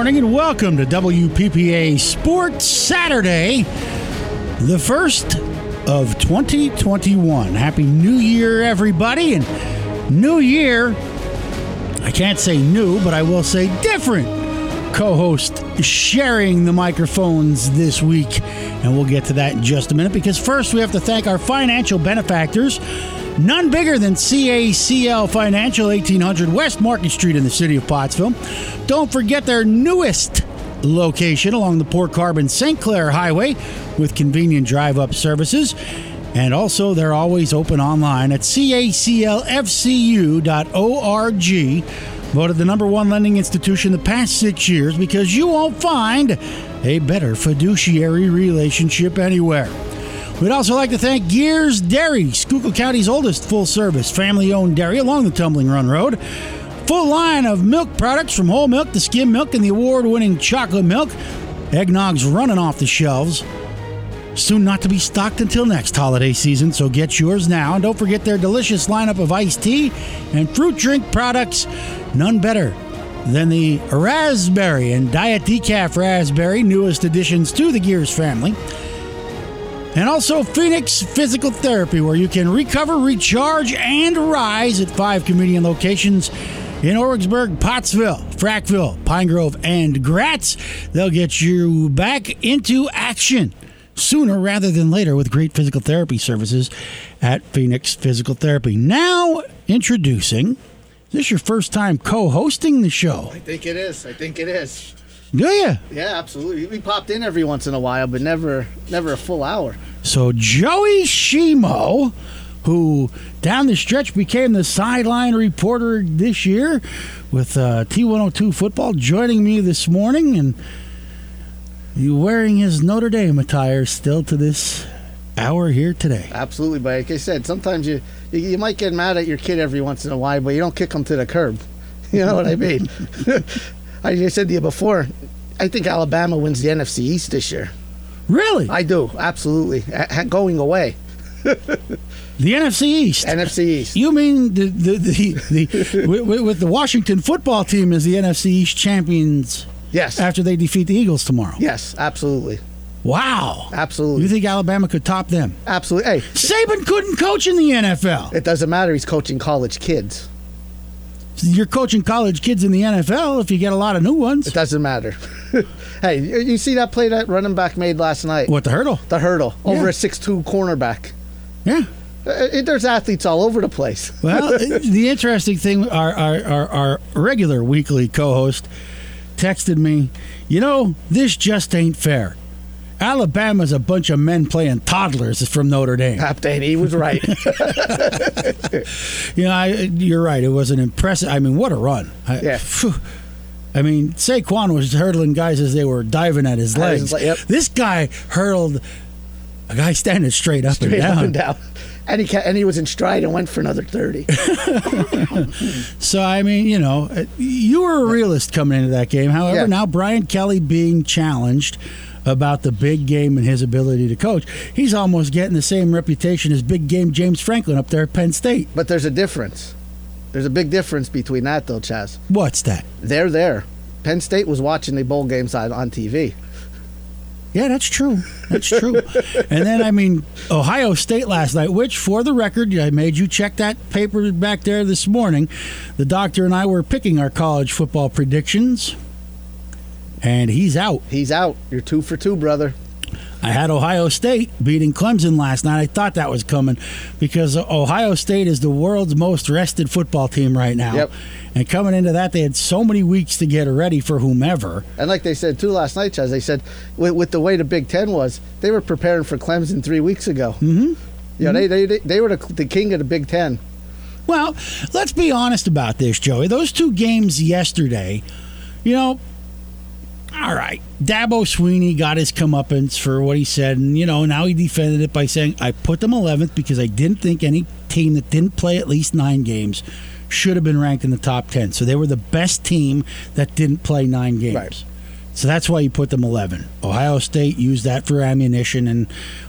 Morning and welcome to WPPA Sports Saturday, the first of 2021. Happy New Year, everybody. And New Year, I can't say new, but I will say different co host sharing the microphones this week. And we'll get to that in just a minute because first we have to thank our financial benefactors. None bigger than CACL Financial, 1800 West Market Street in the city of Pottsville. Don't forget their newest location along the Port Carbon St. Clair Highway with convenient drive up services. And also, they're always open online at caclfcu.org. Voted the number one lending institution the past six years because you won't find a better fiduciary relationship anywhere. We'd also like to thank Guers Dairy, Schuylkill County's oldest full service family owned dairy along the Tumbling Run Road. Full line of milk products from whole milk to skim milk and the award winning chocolate milk. Eggnog's running off the shelves. Soon not to be stocked until next holiday season, so get yours now. And don't forget their delicious lineup of iced tea and fruit drink products. None better than the raspberry and diet decaf raspberry, newest additions to the Guers family. And also Phoenix Physical Therapy, where you can recover, recharge, and rise at five convenient locations in Orwigsburg, Pottsville, Frackville, Pine Grove, and Gratz. They'll get you back into action sooner rather than later with great physical therapy services at Phoenix Physical Therapy. Now, introducing. Is this your first time co hosting the show? I think it is. I think it is. Do you? Yeah, absolutely. We popped in every once in a while, but never never a full hour. So Joey Shimo, who down the stretch became the sideline reporter this year with uh, T102 football, joining me this morning, and you wearing his Notre Dame attire still to this hour here today. Absolutely, but like I said, sometimes you, you you might get mad at your kid every once in a while, but you don't kick them to the curb. You know what I mean? I said to you before, I think Alabama wins the NFC East this year. Really? I do, absolutely. A- going away. the NFC East. NFC East. You mean the the the, the with, with, the Washington football team as the NFC East champions? Yes. After they defeat the Eagles tomorrow. Yes, absolutely. Wow. Absolutely. You think Alabama could top them? Absolutely. Hey, Saban couldn't coach in the NFL. It doesn't matter. He's coaching college kids. You're coaching college kids in the NFL if you get a lot of new ones. It doesn't matter. hey, you see that play that running back made last night? What, the hurdle? The hurdle. Over a six-two cornerback. Yeah. Uh, there's athletes all over the place. well, the interesting thing, our, our, our, our regular weekly co host texted me, you know, this just ain't fair. Alabama's a bunch of men playing toddlers from Notre Dame. Captain, he was right. you know, I, you're right. It was an impressive. I mean, what a run! I, yeah. Phew, I mean, Saquon was hurdling guys as they were diving at his legs. Like, yep. This guy hurled a guy standing straight up straight and down. Up and down. And he, and he was in stride and went for another 30. so, I mean, you know, you were a realist coming into that game. However, yeah. now Brian Kelly being challenged about the big game and his ability to coach. He's almost getting the same reputation as big game James Franklin up there at Penn State. But there's a difference. There's a big difference between that, though, Chaz. What's that? They're there. Penn State was watching the bowl games on, on TV. Yeah, that's true. That's true. and then, I mean, Ohio State last night, which, for the record, I made you check that paper back there this morning. The doctor and I were picking our college football predictions and he's out. He's out. You're two for two, brother. I had Ohio State beating Clemson last night. I thought that was coming because Ohio State is the world's most rested football team right now. Yep. And coming into that, they had so many weeks to get ready for whomever. And like they said too last night, Chaz, they said with, with the way the Big Ten was, they were preparing for Clemson three weeks ago. Mm-hmm. Yeah, mm-hmm. they, they they were the, the king of the Big Ten. Well, let's be honest about this, Joey. Those two games yesterday, you know, all right, Dabo Swinney got his comeuppance for what he said, and you know now he defended it by saying I put them 11th because I didn't think any team that didn't play at least nine games should have been ranked in the top 10. So they were the best team that didn't play nine games. Right. So that's why you put them 11. Ohio State used that for ammunition, and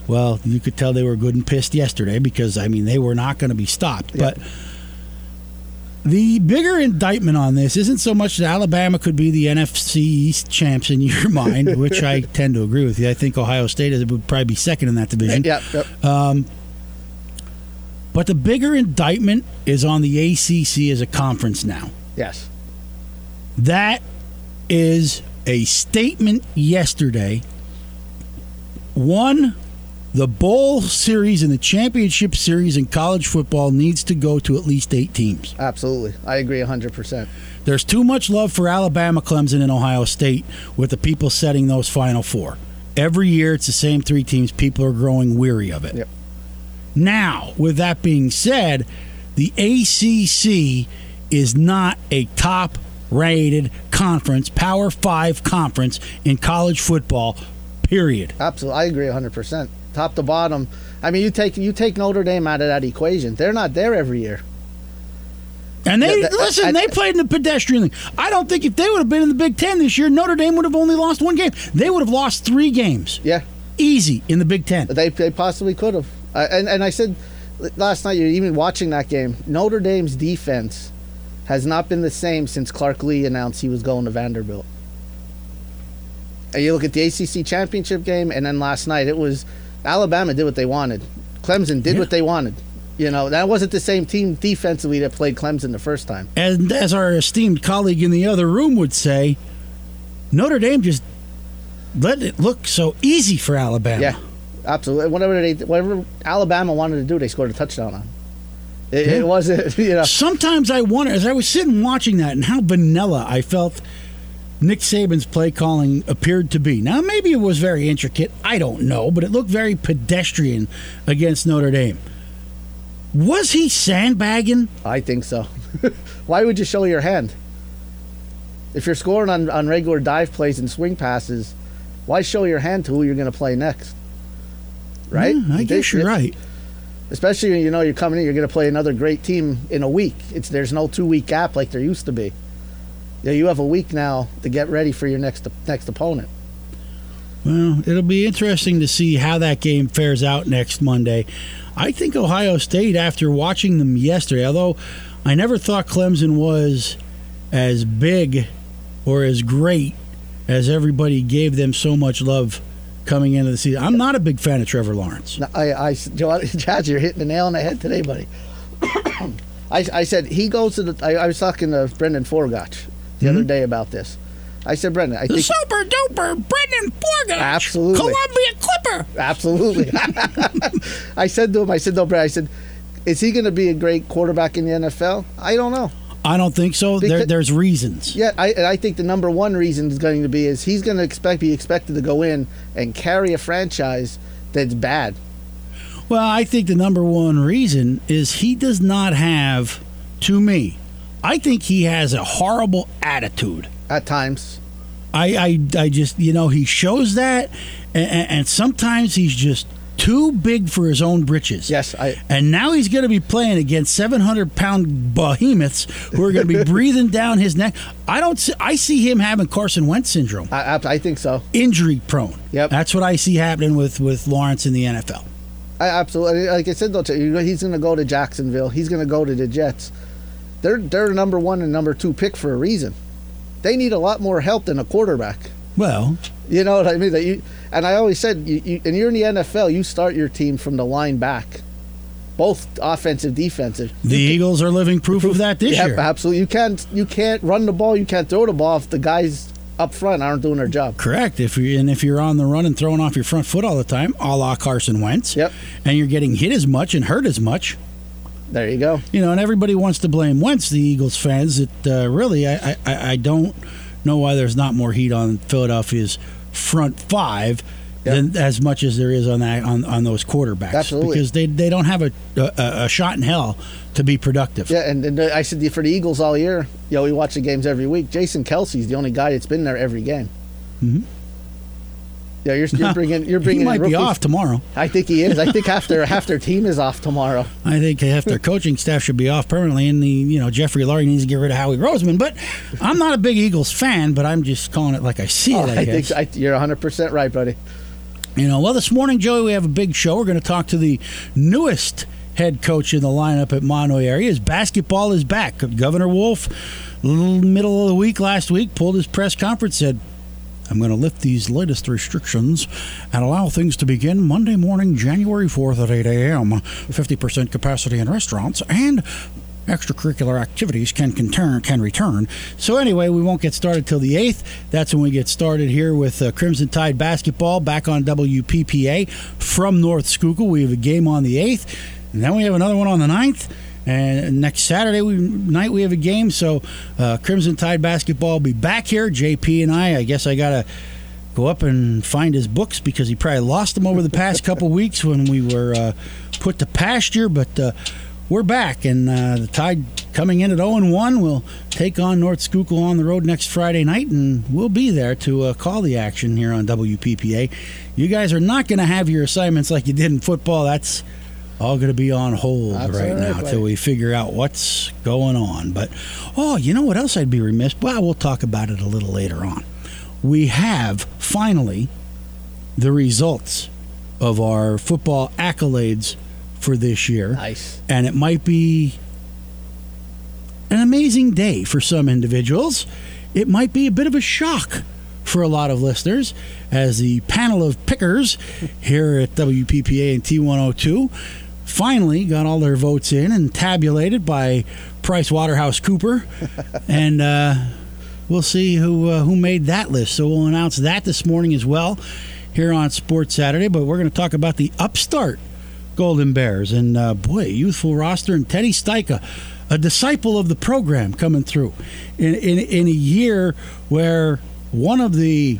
well, you could tell they were good and pissed yesterday because I mean they were not going to be stopped. Yeah. But The bigger indictment on this isn't so much that Alabama could be the NFC East champs in your mind, which I tend to agree with you. I think Ohio State would probably be second in that division. Yep, yep. But the bigger indictment is on the ACC as a conference now. yes. That is a statement yesterday. One, the bowl series and the championship series in college football needs to go to at least eight teams. Absolutely. I agree 100%. There's too much love for Alabama, Clemson, and Ohio State with the people setting those final four. Every year it's the same three teams. People are growing weary of it. Yep. Now, with that being said, the ACC is not a top rated conference, Power Five conference in college football, period. Absolutely. I agree 100%. Top to bottom. I mean, you take you take Notre Dame out of that equation. They're not there every year. And they Yeah, that- listen. I- they played in the pedestrian league. I don't think if they would have been in the Big Ten this year, Notre Dame would have only lost one game. They would have lost three games, Yeah. easy in the Big Ten. They, they possibly could have. Uh, and, and I said last night, you're even watching that game, Notre Dame's defense has not been the same since Clark Lea announced he was going to Vanderbilt. And you look at the ACC championship game, and then last night, it was Alabama did what they wanted. Clemson did Yeah. what they wanted. You know, that wasn't the same team defensively that played Clemson the first time. And as our esteemed colleague in the other room would say, Notre Dame just let it look so easy for Alabama. Yeah, absolutely. Whatever they, whatever Alabama wanted to do, they scored a touchdown on. It, Yeah. it wasn't, you know. Sometimes I wonder, as I was sitting watching that, and how vanilla I felt Nick Saban's play calling appeared to be. Now, maybe it was very intricate. I don't know, but it looked very pedestrian against Notre Dame. Was he sandbagging? I think so. Why would you show your hand? If you're scoring on, on regular dive plays and swing passes, why show your hand to who you're going to play next? Right? Yeah, I guess you're right. Especially when you know you're coming in, you're going to play another great team in a week. It's there's no two week gap like there used to be. Yeah, you have a week now to get ready for your next next opponent. Well, it'll be interesting to see how that game fares out next Monday. I think Ohio State, after watching them yesterday, although I never thought Clemson was as big or as great as everybody gave them so much love coming into the season. I'm not a big fan of Trevor Lawrence. Now, I, I, you're hitting the nail on the head today, buddy. I, I said he goes to the. I, I was talking to Brendan Forgotch the other hmm? day about this. I said, Brendan, I The think super duper Brendan Forgotch, Absolutely. Columbia Clipper. absolutely. I said to him, I said, no, Brendan, I said, is he going to be a great quarterback in the NFL? I don't know. I don't think so. There, there's reasons. Yeah, I, and I think the number one reason is going to be is he's going to expect be expected to go in and carry a franchise that's bad. Well, I think the number one reason is he does not have, to me, I think he has a horrible attitude. At times, I, I, I just, you know, he shows that, and, and sometimes he's just too big for his own britches. yes, I And now he's going to be playing against 700 pound behemoths who are going to be breathing down his neck. I don't. See, I see him having Carson Wentz syndrome, I, I, I think so. injury prone. Yep. That's what I see happening with with Lawrence in the NFL. I absolutely like I said though. He's going to go to Jacksonville. He's going to go to the Jets. They're they're number one and number two pick for a reason. They need a lot more help than a quarterback. Well, You know what I mean? That you and I always said, you, you, and you're in the NFL. You start your team from the line back, both offensive, defensive. the You can- Eagles are living proof of that this Yep, year. absolutely. You can't you can't run the ball. You can't throw the ball if the guys up front aren't doing their job. Correct. If you and if you're on the run and throwing off your front foot all the time, a la Carson Wentz, Yep. and you're getting hit as much and hurt as much, There you go. you know, and everybody wants to blame Wentz, the Eagles fans. That uh, really, I, I I don't know why there's not more heat on Philadelphia's front five. Yep. Than, as much as there is on that on, on those quarterbacks, Absolutely. because they they don't have a, a a shot in hell to be productive. Yeah, and, and I said for the Eagles all year, you know, we watch the games every week. Jason Kelce's the only guy that's been there every game. Mhm. Yeah, you're, you're bringing you're bringing he might be off tomorrow. I think he is. I think half their half their team is off tomorrow. I think half their coaching staff should be off permanently, and the you know Jeffrey Lurie needs to get rid of Howie Roseman. But I'm not a big Eagles fan, but I'm just calling it like I see it. Oh, I, I think. I, you're 100 percent right, buddy. You know, well, this morning, Joey, we have a big show. We're going to talk to the newest head coach in the lineup at Mahanoy area. Basketball is back. Governor Wolf, middle of the week last week, pulled his press conference, said, I'm going to lift these latest restrictions and allow things to begin Monday morning, January 4th at 8 a.m. 50% capacity in restaurants and extracurricular activities can can, can return. So anyway, we won't get started till the 8th. That's when we get started here with uh, Crimson Tide basketball back on WPPA from North Schuylkill. We have a game on the 8th, and then we have another one on the 9th. And next Saturday we, night we have a game, so uh, Crimson Tide basketball will be back here. JP and I, I guess I gotta go up and find his books because he probably lost them over the past couple weeks when we were uh, put to pasture. But uh, we're back, and uh, the Tide coming in at 0 1 will take on North Schuylkill on the road next Friday night, and we'll be there to uh, call the action here on WPPA. You guys are not going to have your assignments like you did in football. That's all going to be on hold That's right now until we figure out what's going on. But oh, you know what else I'd be remiss? Well, we'll talk about it a little later on. We have finally the results of our football accolades for this year, Nice. and it might be an amazing day for some individuals. It might be a bit of a shock for a lot of listeners as the panel of pickers here at WPPA and T102 finally got all their votes in and tabulated by Price Waterhouse Cooper, and uh, we'll see who uh, who made that list. So we'll announce that this morning as well here on Sports Saturday. But we're going to talk about the upstart Golden Bears and uh, boy, youthful roster and Teddy Stika, a disciple of the program coming through in in, in a year where one of the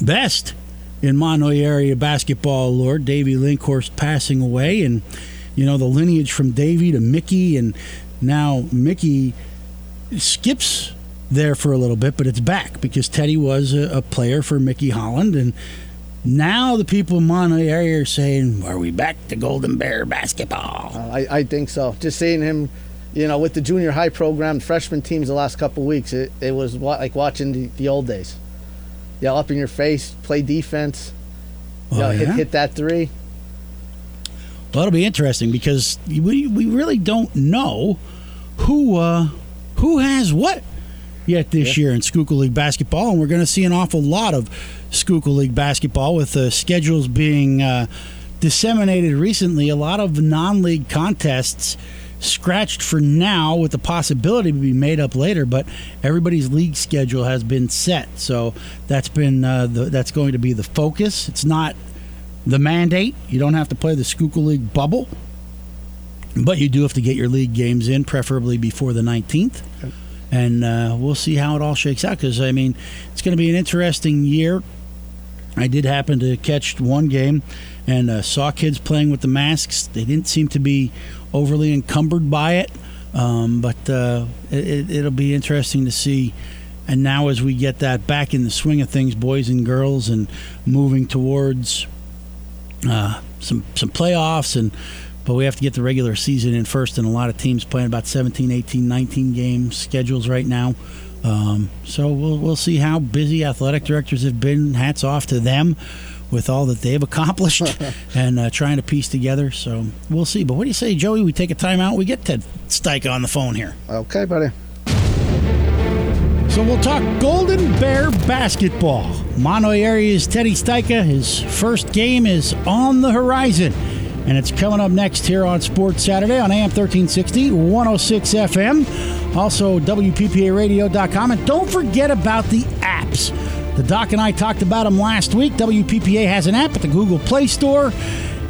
best in Mahanoy area basketball, Lord Davy Linkhorst passing away, and you know the lineage from Davy to Mickey, and now Mickey skips there for a little bit, but it's back because Teddy was a, a player for Mickey Holland, and now the people in Mahanoy area are saying, "Are we back to Golden Bear basketball?" Uh, I, I think so. Just seeing him, you know, with the junior high program, freshman teams the last couple weeks, it, it was like watching the, the old days. Yeah, up in your face, play defense, you know, Oh, hit, yeah? hit that three. Well, it'll be interesting because we we really don't know who uh, who has what yet this year in Schuylkill League basketball, and we're going to see an awful lot of Schuylkill League basketball with the schedules being uh, disseminated recently. A lot of non-league contests scratched for now, with the possibility to be made up later. But everybody's league schedule has been set, so that's been uh, the, that's going to be the focus. It's not the mandate. You don't have to play the Schuylkill League bubble, but you do have to get your league games in, preferably before the 19th. And uh, we'll see how it all shakes out because, I mean, it's going to be an interesting year. I did happen to catch one game and uh, saw kids playing with the masks. They didn't seem to be overly encumbered by it, um, but uh, it, it'll be interesting to see. And now, as we get that back in the swing of things, boys and girls, and moving towards uh, some some playoffs and but we have to get the regular season in first and a lot of teams playing about 17 18 19 game schedules right now um, so we'll, we'll see how busy athletic directors have been hats off to them with all that they've accomplished and uh, trying to piece together so we'll see but what do you say joey we take a timeout we get ted Stike on the phone here Okay, buddy. so we'll talk Golden Bear basketball. Mahanoy Area's Teddy Stika, his first game is on the horizon. And it's coming up next here on Sports Saturday on AM 1360, 106 FM. Also, WPPAradio.com. And don't forget about the apps. The Doc and I talked about them last week. WPPA has an app at the Google Play Store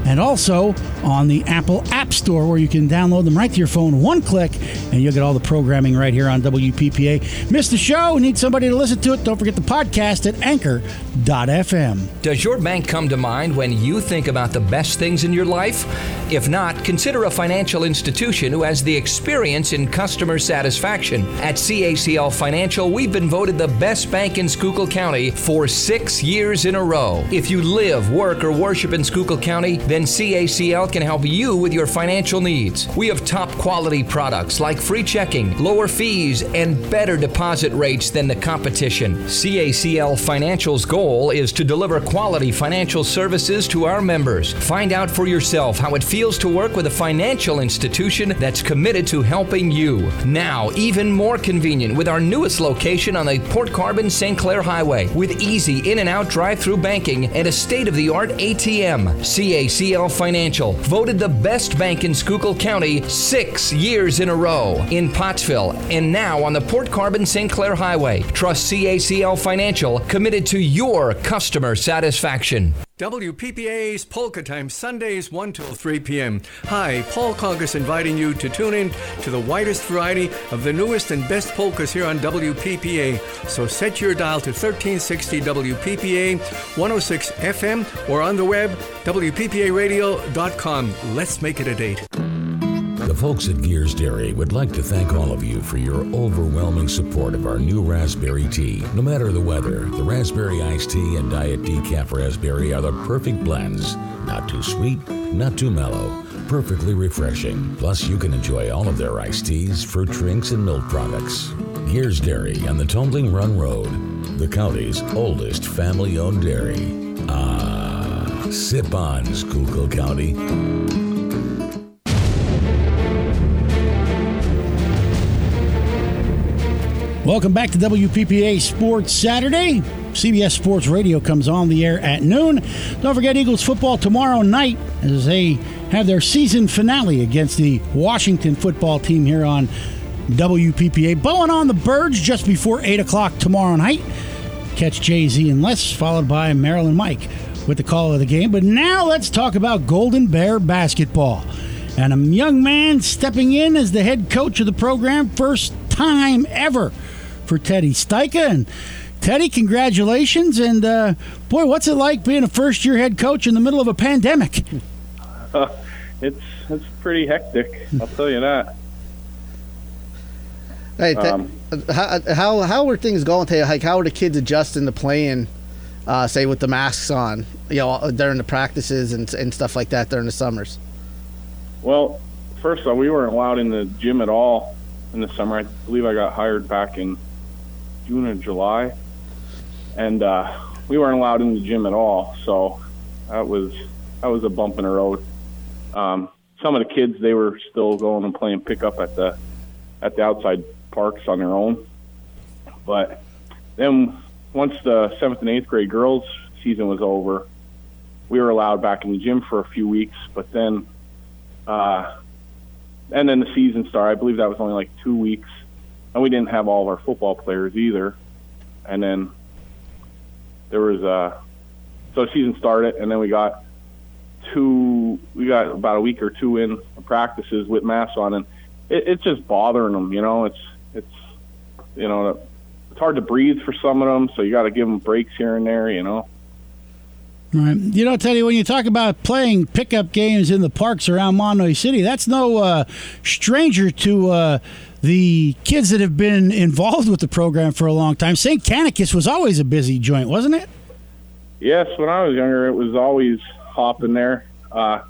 and also on the Apple App Store where you can download them right to your phone, one click, and you'll get all the programming right here on WPPA. Missed the show? Need somebody to listen to it? Don't forget the podcast at anchor.fm. Does your bank come to mind when you think about the best things in your life? If not, consider a financial institution who has the experience in customer satisfaction. At CACL Financial, we've been voted the best bank in Schuylkill County for six years in a row. If you live, work, or worship in Schuylkill County, then CACL can help you with your financial needs. We have top quality products like free checking, lower fees, and better deposit rates than the competition. CACL Financial's goal is to deliver quality financial services to our members. Find out for yourself how it feels to work with a financial institution that's committed to helping you. Now, even more convenient with our newest location on the Port Carbon St. Clair Highway with easy in and out drive through banking and a state of the art ATM. CACL Financial, voted the best bank in Schuylkill County six years in a row in Pottsville and now on the Port Carbon St. Clair Highway. Trust CACL Financial, committed to your customer satisfaction. WPPA's Polka Time, Sundays 1 till 3 p.m. Hi, Paul Congus inviting you to tune in to the widest variety of the newest and best polkas here on WPPA. So set your dial to 1360 WPPA 106 FM or on the web, WPPAradio.com. Let's make it a date. Folks at Guers Dairy would like to thank all of you for your overwhelming support of our new raspberry tea. No matter the weather, the raspberry iced tea and diet decaf raspberry are the perfect blends. Not too sweet, not too mellow, perfectly refreshing. Plus, you can enjoy all of their iced teas, fruit drinks, and milk products. Guers Dairy on the Tumbling Run Road, the county's oldest family owned dairy. Ah, sip on, Schuylkill County. Welcome back to WPPA Sports Saturday. CBS Sports Radio comes on the air at noon. Don't forget Eagles football tomorrow night as they have their season finale against the Washington football team here on WPPA. Bowen on the Birds just before 8 o'clock tomorrow night. Catch Jay Z and Les, followed by Merrill and Mike with the call of the game. But now let's talk about Golden Bear basketball. And a young man stepping in as the head coach of the program, first time ever for Teddy Steika. And Teddy, congratulations. And uh, boy, what's it like being a first year head coach in the middle of a pandemic? Uh, it's it's pretty hectic. I'll tell you that. Hey, Ted, Um, how, how how were things going today? Like, how were the kids adjusting to playing, uh, say, with the masks on, you know, during the practices and and stuff like that during the summers? Well, first of all, we weren't allowed in the gym at all in the summer. I believe I got hired back in June or July, and uh, we weren't allowed in the gym at all. So that was that was a bump in the road. Um, some of the kids they were still going and playing pickup at the at the outside parks on their own, but then once the seventh and eighth grade girls season was over, we were allowed back in the gym for a few weeks. But then uh, and then the season started. I believe that was only like two weeks, and we didn't have all of our football players either. And then there was uh, so season started, and then we got two. We got about a week or two in practices with masks on, and it, it's just bothering them. You know, it's it's you know it's hard to breathe for some of them, so you got to give them breaks here and there. You know. Right. You know, Teddy, when you talk about playing pickup games in the parks around Mahanoy City, that's no uh, stranger to uh, the kids that have been involved with the program for a long time. St. Canicus was always a busy joint, wasn't it? Yes, when I was younger, it was always hopping there. Uh,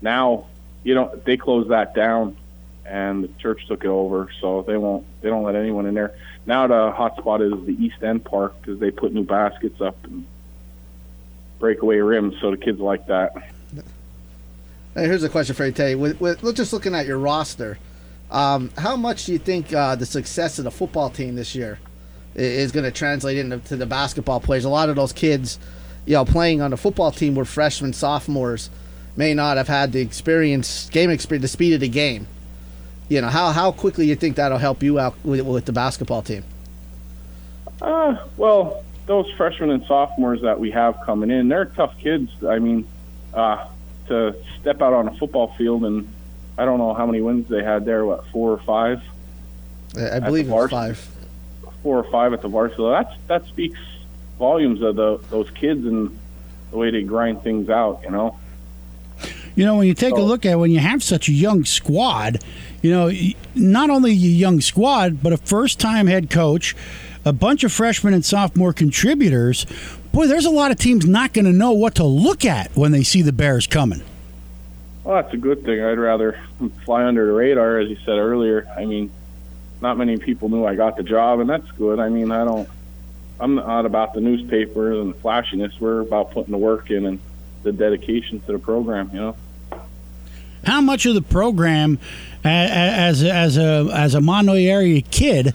now, you know, they closed that down, and the church took it over, so they won't. They don't let anyone in there. Now the hot spot is the East End Park because they put new baskets up and breakaway rims, so the kids like that. Hey, here's a question for you, Teddy. With, with, just looking at your roster, um, how much do you think uh, the success of the football team this year is going to translate into to the basketball players? A lot of those kids, you know, playing on the football team were freshmen, sophomores, may not have had the experience, game experience, the speed of the game. You know, how how quickly you think that'll help you out with, with the basketball team? Uh, well, those freshmen and sophomores that we have coming in, they're tough kids. I mean, uh, to step out on a football field and I don't know how many wins they had there. What four or five? I I believe the it was varsity. five. four or five at the varsity. That's that speaks volumes of the those kids and the way they grind things out. You know. You know, when you take a look at when you have such a young squad, you know, not only a young squad, but a first time head coach, a bunch of freshmen and sophomore contributors, boy, there's a lot of teams not going to know what to look at when they see the Bears coming. Well, that's a good thing. I'd rather fly under the radar, as you said earlier. I mean, not many people knew I got the job, and that's good. I mean, I don't. I'm not about the newspapers and the flashiness. We're about putting the work in and the dedication to the program. You know. How much of the program, as as a as a Mahanoy area kid,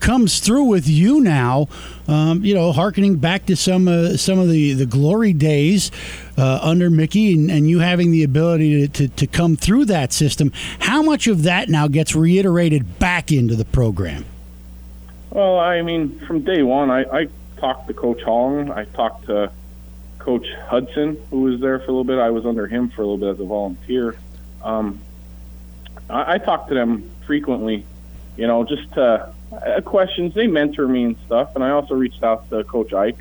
comes through with you now. Um, you know, harkening back to some uh, some of the, the glory days uh, under Mickey, and, and, you having the ability to, to, to come through that system. How much of that now gets reiterated back into the program? Well, I mean, from day one, I, I talked to Coach Holland. I talked to Coach Hudson, who was there for a little bit. I was under him for a little bit as a volunteer. Um, I, I talked to them frequently, you know, just to uh, questions. They mentor me and stuff, and I also reached out to Coach Ike.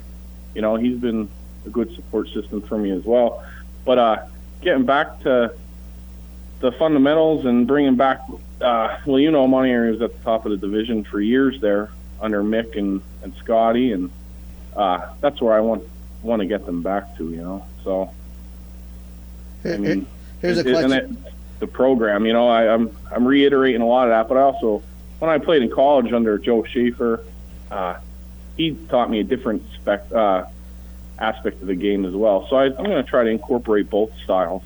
You know, he's been a good support system for me as well. But uh, getting back to the fundamentals and bringing back, uh, well, you know, Montreal was at the top of the division for years there under Mick and, and Scotty, and uh, that's where I want want to get them back to. You know, so I mean, here's a question. It, the program, you know, I, I'm I'm reiterating a lot of that, but I also when I played in college under Joe Schaefer, uh, he taught me a different spec, uh, aspect of the game as well. So I, am going to try to incorporate both styles.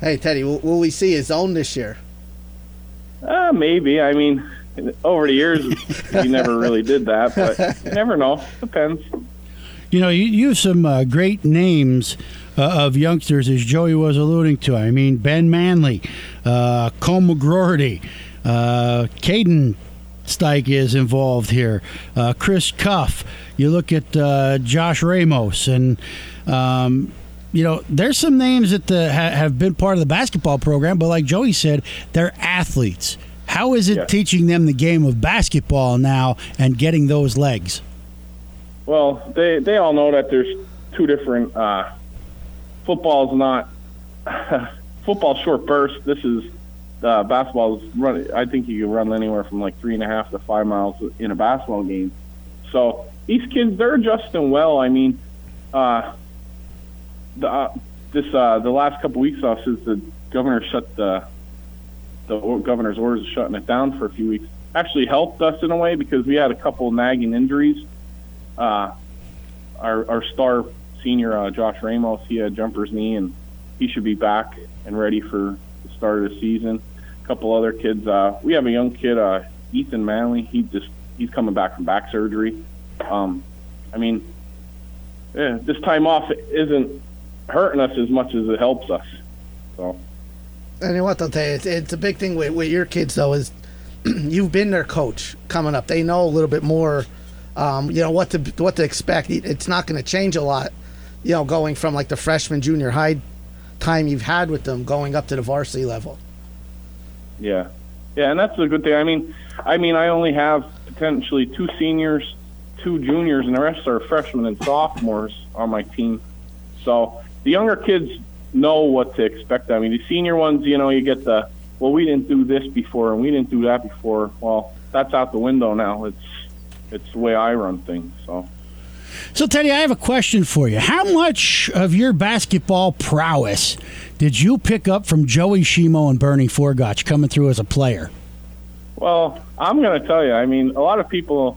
Hey Teddy, will, will we see his zone this year? Uh, maybe. I mean, over the years, he never really did that, but you never know. Depends. You know, you, you have some uh, great names uh, of youngsters, as Joey was alluding to. I mean, Ben Manley, uh, Cole McGroarty, uh, Caden Stike is involved here. Uh, Chris Cuff. You look at uh, Josh Ramos, and um, you know there's some names that the, ha- have been part of the basketball program, but like Joey said, they're athletes. How is it yeah. teaching them the game of basketball now and getting those legs? Well, they they all know that there's two different. Uh, football's not football short burst. This is uh, basketball is run. I think you can run anywhere from like three and a half to five miles in a basketball game. So these kids, they're adjusting well. I mean, uh, the uh, this uh, the last couple weeks off since the governor shut the the governor's orders shutting it down for a few weeks actually helped us in a way because we had a couple nagging injuries. Uh, our our star senior uh, Josh Ramos, he had jumper's knee and he should be back and ready for the start of the season couple other kids. Uh, we have a young kid, uh, Ethan Manley. He just he's coming back from back surgery. Um, I mean, yeah, this time off isn't hurting us as much as it helps us. So. And you know what? I'll tell you, it's, it's a big thing with, with your kids though is you've been their coach coming up. They know a little bit more. Um, you know what to what to expect. It's not going to change a lot. You know, going from like the freshman, junior high time you've had with them, going up to the varsity level. Yeah, yeah, and that's a good thing. I mean, I mean, I only have potentially two seniors, two juniors, and the rest are freshmen and sophomores on my team. So the younger kids know what to expect. I mean, the senior ones, you know, you get the well, we didn't do this before and we didn't do that before. Well, that's out the window now. It's it's the way I run things. So. So, Teddy, I have a question for you. How much of your basketball prowess did you pick up from Joey Shimo and Bernie Forgotch coming through as a player? Well, I'm going to tell you. I mean, a lot of people,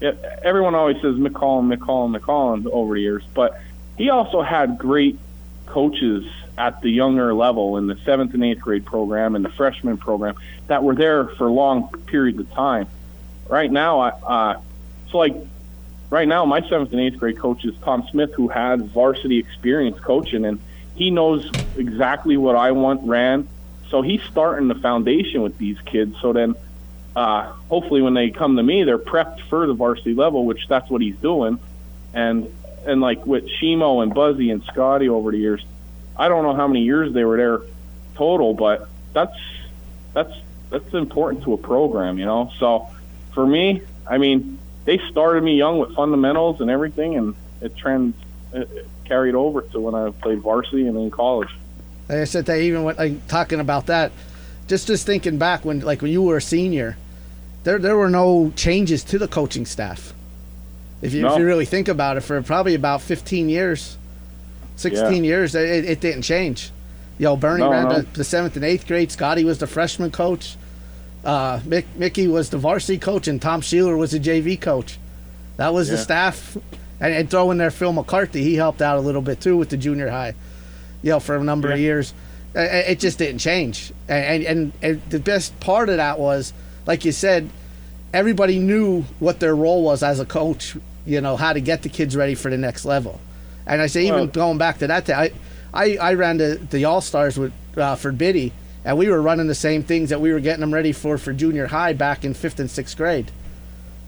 everyone always says McCollum, McCollum, McCollum over the years, but he also had great coaches at the younger level in the seventh and eighth grade program and the freshman program that were there for long periods of time. Right now, uh, so like right now, my seventh and eighth grade coach is Tom Smith, who has varsity experience coaching, and he knows exactly what I want ran. So he's starting the foundation with these kids. So then, uh, hopefully, when they come to me, they're prepped for the varsity level, which that's what he's doing. And and like with Shimo and Buzzy and Scotty over the years, I don't know how many years they were there total, but that's that's that's important to a program, you know. So for me, I mean, they started me young with fundamentals and everything, and it trends it carried over to when I played varsity and in college. Like I said, they even went like talking about that. Just just thinking back when like when you were a senior, there there were no changes to the coaching staff. If you, No. if you really think about it, for probably about 15 years, 16 years, it, it didn't change. You know, Bernie No, ran no. The, the seventh and eighth grade. Scotty was the freshman coach. Uh, Mick, Mickey was the varsity coach, and Tom Sheeler was the JV coach. That was the staff. And, and throw in there Phil McCarthy. He helped out a little bit too with the junior high. You know, for a number of years, uh, it just didn't change. And, and and the best part of that was, like you said, everybody knew what their role was as a coach. You know how to get the kids ready for the next level. And I say even Well- going back to that, I I, I ran the the All Stars with uh, for Biddy, and we were running the same things that we were getting them ready for for junior high back in fifth and sixth grade.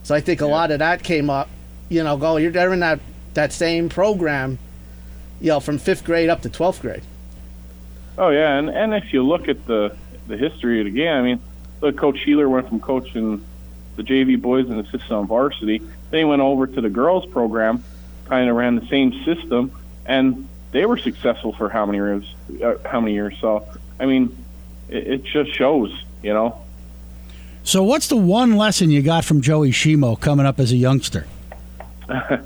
So I think a lot of that came up. You know, go you're they're in that that same program. You know, from fifth grade up to twelfth grade. Oh yeah, and and if you look at the the history of the game, I mean, look, Coach Sheeler went from coaching the JV boys and assistant on varsity. Then he went over to the girls program, kind of ran the same system, and they were successful for how many years? Uh, how many years? So, I mean, it, it just shows, you know. So, what's the one lesson you got from Joey Shimo coming up as a youngster?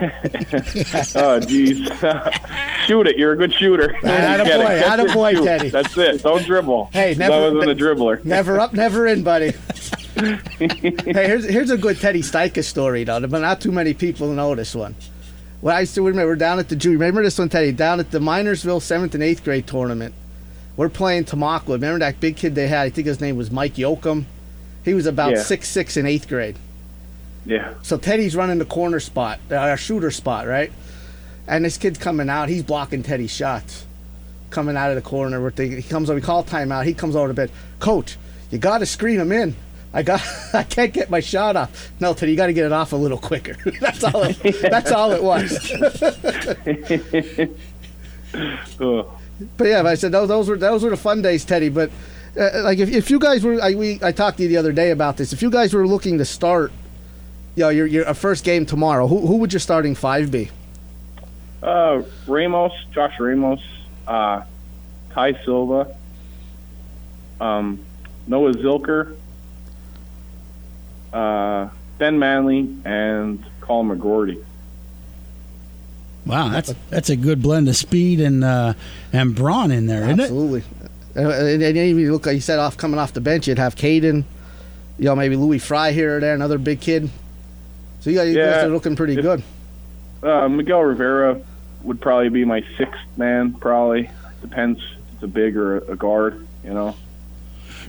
Oh, geez. Shoot it. You're a good shooter. Atta Get it. boy, Catch atta and boy, shoot. Teddy. That's it. Don't dribble. Hey, never- I wasn't a dribbler. Never up, never in, buddy. hey, here's here's a good Teddy Steichen story, though, but not too many people know this one. Well, I still remember we're down at the junior. Remember this one, Teddy? Down at the Minersville seventh and eighth grade tournament. We're playing Tamaqua. Remember that big kid they had? I think his name was Mike Yoakum. He was about Yeah. six six in eighth grade. Yeah. So Teddy's running the corner spot, uh, our shooter spot, right? And this kid's coming out. He's blocking Teddy's shots. Coming out of the corner. We're thinking, he comes over. We call timeout. He comes over to bed. Coach, you got to screen him in. I got. I can't get my shot off. No, Teddy, you got to get it off a little quicker. that's all. It, that's all it was. Oh. But yeah, I said those, those were those were the fun days, Teddy. But uh, like if, if you guys were, I, we I talked to you the other day about this. If you guys were looking to start, you know, your your a first game tomorrow, who who would your starting five be? Uh, Ramos, Josh Ramos, uh, Ty Silva, um, Noah Zilker, uh, Ben Manley, and Colin McGroarty. Wow, that's that's a good blend of speed and uh, and brawn in there, isn't it? Absolutely. Uh, And, and you look like you said off coming off the bench, you'd have Caden, you know, maybe Louis Fry here or there, another big kid. So you guys, you guys Yeah. are looking pretty If- good. Uh, Miguel Rivera would probably be my sixth man. Probably depends. If it's a big or a guard. You know.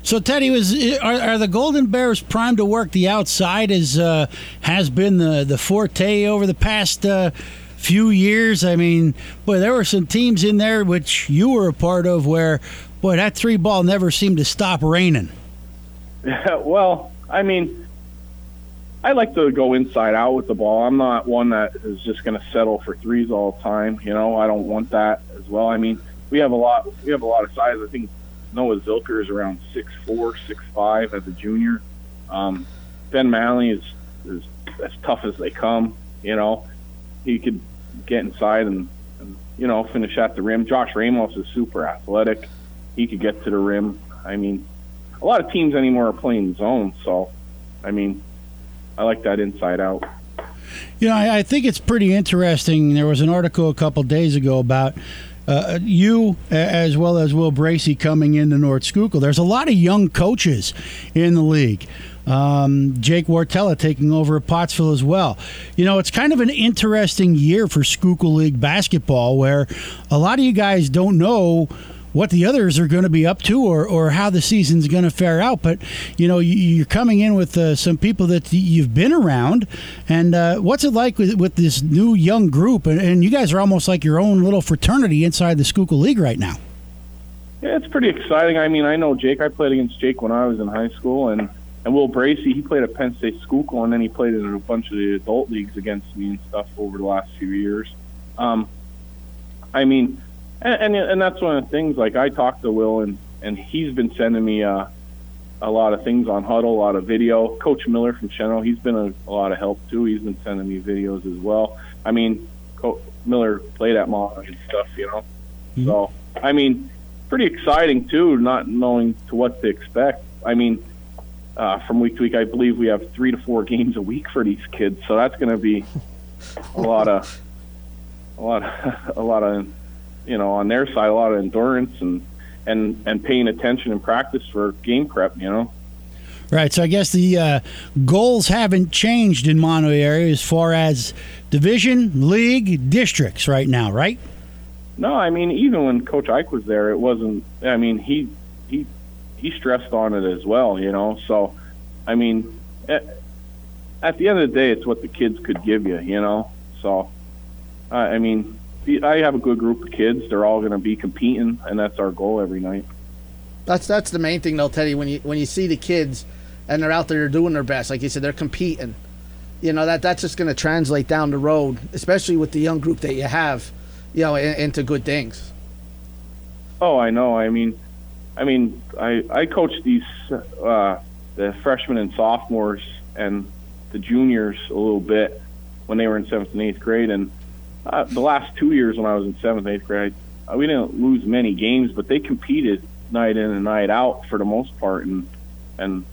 So Teddy was are, are the Golden Bears primed to work the outside as uh, has been the the forte over the past uh, few years? I mean, boy, there were some teams in there which you were a part of where boy that three ball never seemed to stop raining. Yeah, well, I mean, I like to go inside out with the ball. I'm not one that is just going to settle for threes all the time. You know, I don't want that as well. I mean, we have a lot. We have a lot of size. I think Noah Zilker is around six four, six five as a junior. Um, ben Manley is is as tough as they come. You know, he could get inside and, and you know finish at the rim. Josh Ramos is super athletic. He could get to the rim. I mean, a lot of teams anymore are playing zone, so I mean, I like that inside out. You know, I, I think it's pretty interesting. There was an article a couple days ago about uh, you as well as Will Bracey coming into North Schuylkill. There's a lot of young coaches in the league. Um, Jake Wartella taking over at Pottsville as well. You know, it's kind of an interesting year for Schuylkill League basketball where a lot of you guys don't know what the others are going to be up to or, or how the season's going to fare out. But, you know, you, you're coming in with uh, some people that you've been around. And uh, what's it like with, with this new young group? And, and you guys are almost like your own little fraternity inside the Schuylkill League right now. Yeah, it's pretty exciting. I mean, I know Jake. I played against Jake when I was in high school, and and Will Bracey. He played at Penn State Schuylkill, and then he played in a bunch of the adult leagues against me and stuff over the last few years. Um, I mean, and, and and that's one of the things. Like I talked to Will, and and he's been sending me uh, a lot of things on Hudl, a lot of video. Coach Miller from Cheno, he's been a, a lot of help too. He's been sending me videos as well. I mean, Co- Miller played at Monmouth and stuff, you know. So I mean, pretty exciting too, not knowing to what to expect. I mean, uh, from week to week. I believe we have three to four games a week for these kids, so that's going to be a lot of a lot of, a lot of you know on their side a lot of endurance and and and paying attention in practice for game prep. You know. Right. So I guess the uh, goals haven't changed in Mahanoy area as far as division, league, districts right now, right? No, I mean even when Coach Ike was there, it wasn't. I mean he he he stressed on it as well. You know, so I mean at, at the end of the day, it's what the kids could give you. You know, so uh, I mean I have a good group of kids. They're all going to be competing, and that's our goal every night. That's that's the main thing, though, Teddy. When you when you see the kids and they're out there doing their best. Like you said, they're competing. You know that that's just going to translate down the road, especially with the young group that you have, you know, in, into good things. Oh, I know. I mean, I mean, I I coach these uh, the freshmen and sophomores and the juniors a little bit when they were in seventh and eighth grade, and uh, the last two years when I was in seventh, and eighth grade, I, we didn't lose many games, but they competed night in and night out for the most part, and and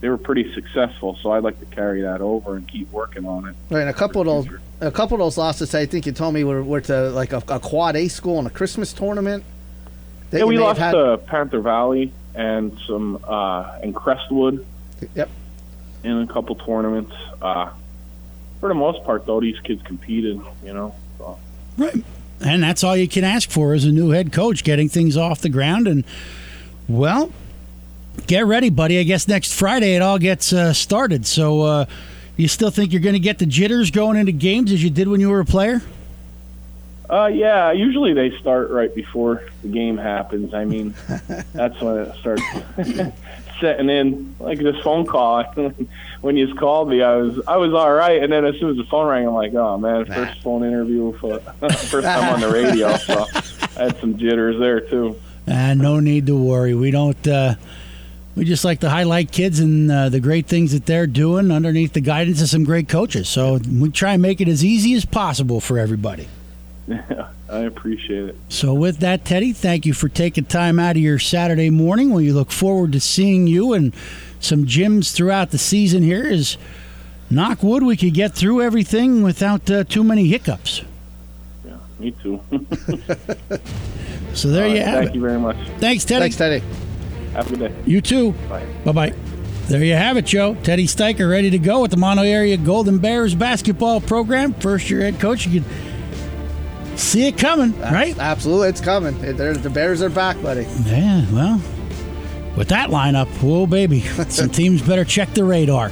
they were pretty successful. So I'd like to carry that over and keep working on it. Right, and a couple of those, a couple of those losses, I think you told me were, were to like a, a quad A school in a Christmas tournament. Yeah, we lost had... to Panther Valley and some uh, and Crestwood. Yep. In a couple tournaments. Uh, for the most part, though, these kids competed. You know. So. Right. And that's all you can ask for as a new head coach, getting things off the ground. And, well, get ready, buddy. I guess next Friday it all gets uh, started. So, uh, you still think you're going to get the jitters going into games as you did when you were a player? Uh, yeah, usually they start right before the game happens. I mean, that's when it starts setting in. Like this phone call, when you called me, I was I was all right, and then as soon as the phone rang, I'm like, oh man, first phone interview for first time on the radio, so I had some jitters there too. Uh, no need to worry. We don't. Uh, we just like to highlight kids and uh, the great things that they're doing underneath the guidance of some great coaches. So we try and make it as easy as possible for everybody. Yeah, I appreciate it. So, with that, Teddy, thank you for taking time out of your Saturday morning. We look forward to seeing you and some gyms throughout the season here. Is knock wood we could get through everything without uh, too many hiccups. Yeah, me too. so there you have thank it. Thank you very much. Thanks, Teddy. Thanks, Teddy. Have a good day. You too. Bye. Bye bye. There you have it, Joe. Teddy Steiker ready to go with the Mahanoy Area Golden Bears basketball program. First year head coach. You can see it coming, right? Absolutely, it's coming. They're, the Bears are back, buddy. Yeah, well, with that lineup, whoa, baby. Some teams better check the radar.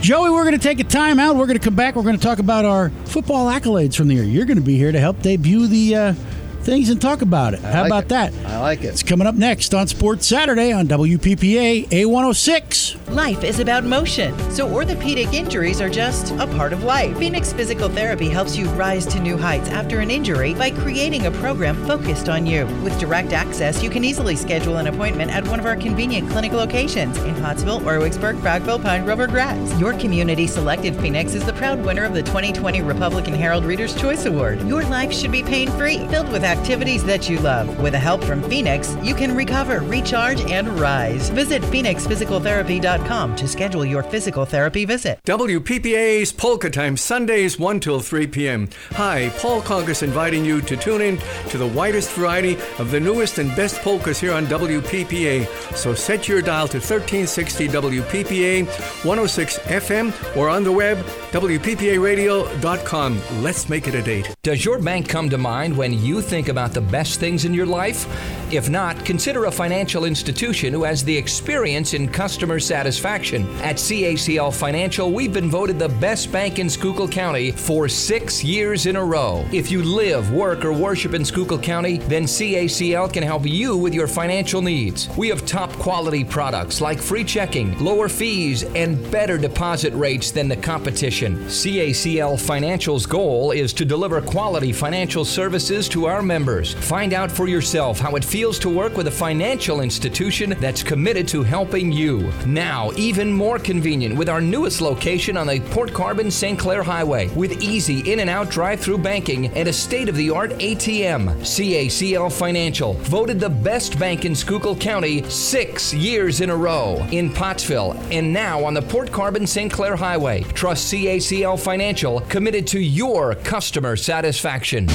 Joey, we're going to take a time out. We're going to come back. We're going to talk about our football accolades from the year. You're going to be here to help debut the. Uh, things and talk about it. I How like about it. that? I like it. It's coming up next on Sports Saturday on WPPA A106. Life is about motion, so orthopedic injuries are just a part of life. Phoenix Physical Therapy helps you rise to new heights after an injury by creating a program focused on you. With direct access, you can easily schedule an appointment at one of our convenient clinic locations in Pottsville, Orwigsburg, Frackville, Pine Grove, or Gratz. Your community selected Phoenix is the proud winner of the 2020 Republican Herald Reader's Choice Award. Your life should be pain free, filled with activities that you love. With the help from Phoenix, you can recover, recharge, and rise. Visit PhoenixPhysicalTherapy.com to schedule your physical therapy visit. WPPA's Polka Time, Sundays 1 till 3 p.m. Hi, Paul Congus inviting you to tune in to the widest variety of the newest and best polkas here on WPPA. So set your dial to 1360 WPPA 106 FM or on the web, WPPARadio.com. Let's make it a date. Does your bank come to mind when you think about the best things in your life? If not, consider a financial institution who has the experience in customer satisfaction. At CACL Financial, we've been voted the best bank in Schuylkill County for six years in a row. If you live, work, or worship in Schuylkill County, then CACL can help you with your financial needs. We have top quality products like free checking, lower fees, and better deposit rates than the competition. CACL Financial's goal is to deliver quality financial services to our members. Find out for yourself how it feels to work with a financial institution that's committed to helping you. Now, even more convenient with our newest location on the Port Carbon St. Clair Highway with easy in and out drive through banking and a state of the art ATM. CACL Financial, voted the best bank in Schuylkill County six years in a row in Pottsville and now on the Port Carbon St. Clair Highway. Trust CACL Financial, committed to your customer satisfaction.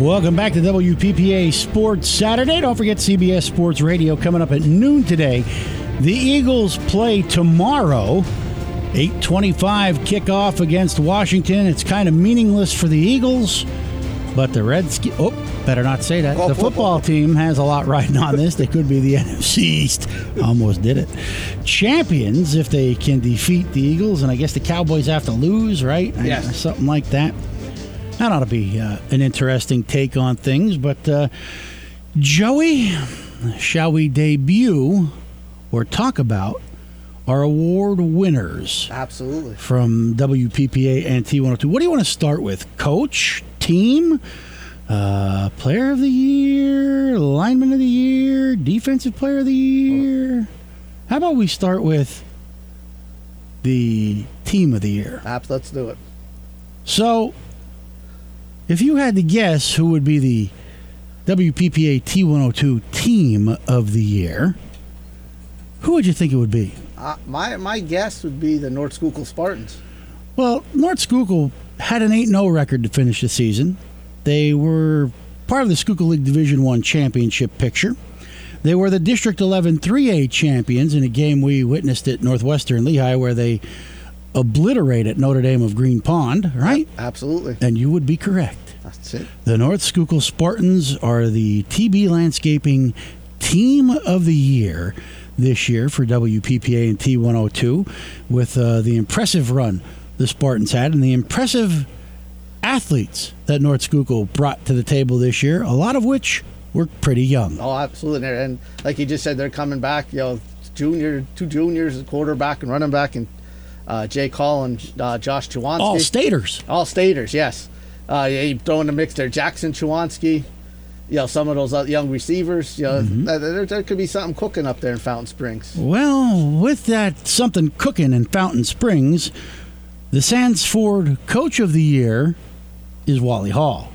Welcome back to WPPA Sports Saturday. Don't forget CBS Sports Radio coming up at noon today. The Eagles play tomorrow. 825 kickoff against Washington. It's kind of meaningless for the Eagles, but the Redskins. Oh, better not say that. Call the oh, football. football team has a lot riding on this. They could be the NFC East. Almost did it. Champions if they can defeat the Eagles, and I guess the Cowboys have to lose, right? Yes. Something like that. That ought to be uh, an interesting take on things. But uh, Joey, shall we debut or talk about our award winners Absolutely. from WPPA and T102? What do you want to start with? Coach, team, uh, player of the year, lineman of the year, defensive player of the year? How about we start with the team of the year? Abs- let's do it. So, if you had to guess who would be the WPPA T102 team of the year, who would you think it would be? Uh, my my guess would be the North Schuylkill Spartans. Well, North Schuylkill had an 8 0 record to finish the season. They were part of the Schuylkill League Division 1 championship picture. They were the District 11 3A champions in a game we witnessed at Northwestern Lehigh where they obliterated Notre Dame of Green Pond, right? Absolutely. And you would be correct. That's it. The North Schuylkill Spartans are the TB Landscaping Team of the Year this year for WPPA and T102 with uh, the impressive run the Spartans had and the impressive athletes that North Schuylkill brought to the table this year, a lot of which were pretty young. Oh, absolutely. And like you just said, they're coming back. You know, junior, two juniors, quarterback and running back, and uh, Jay Call and uh, Josh Chawansky. All staters. All staters, yes. Uh, yeah, you throw in the mix there, Jackson Chawansky. You know, some of those uh, young receivers. You know, Mm-hmm. there, there, there could be something cooking up there in Fountain Springs. Well, with that something cooking in Fountain Springs, the Sandsford Coach of the Year is Wally Hall.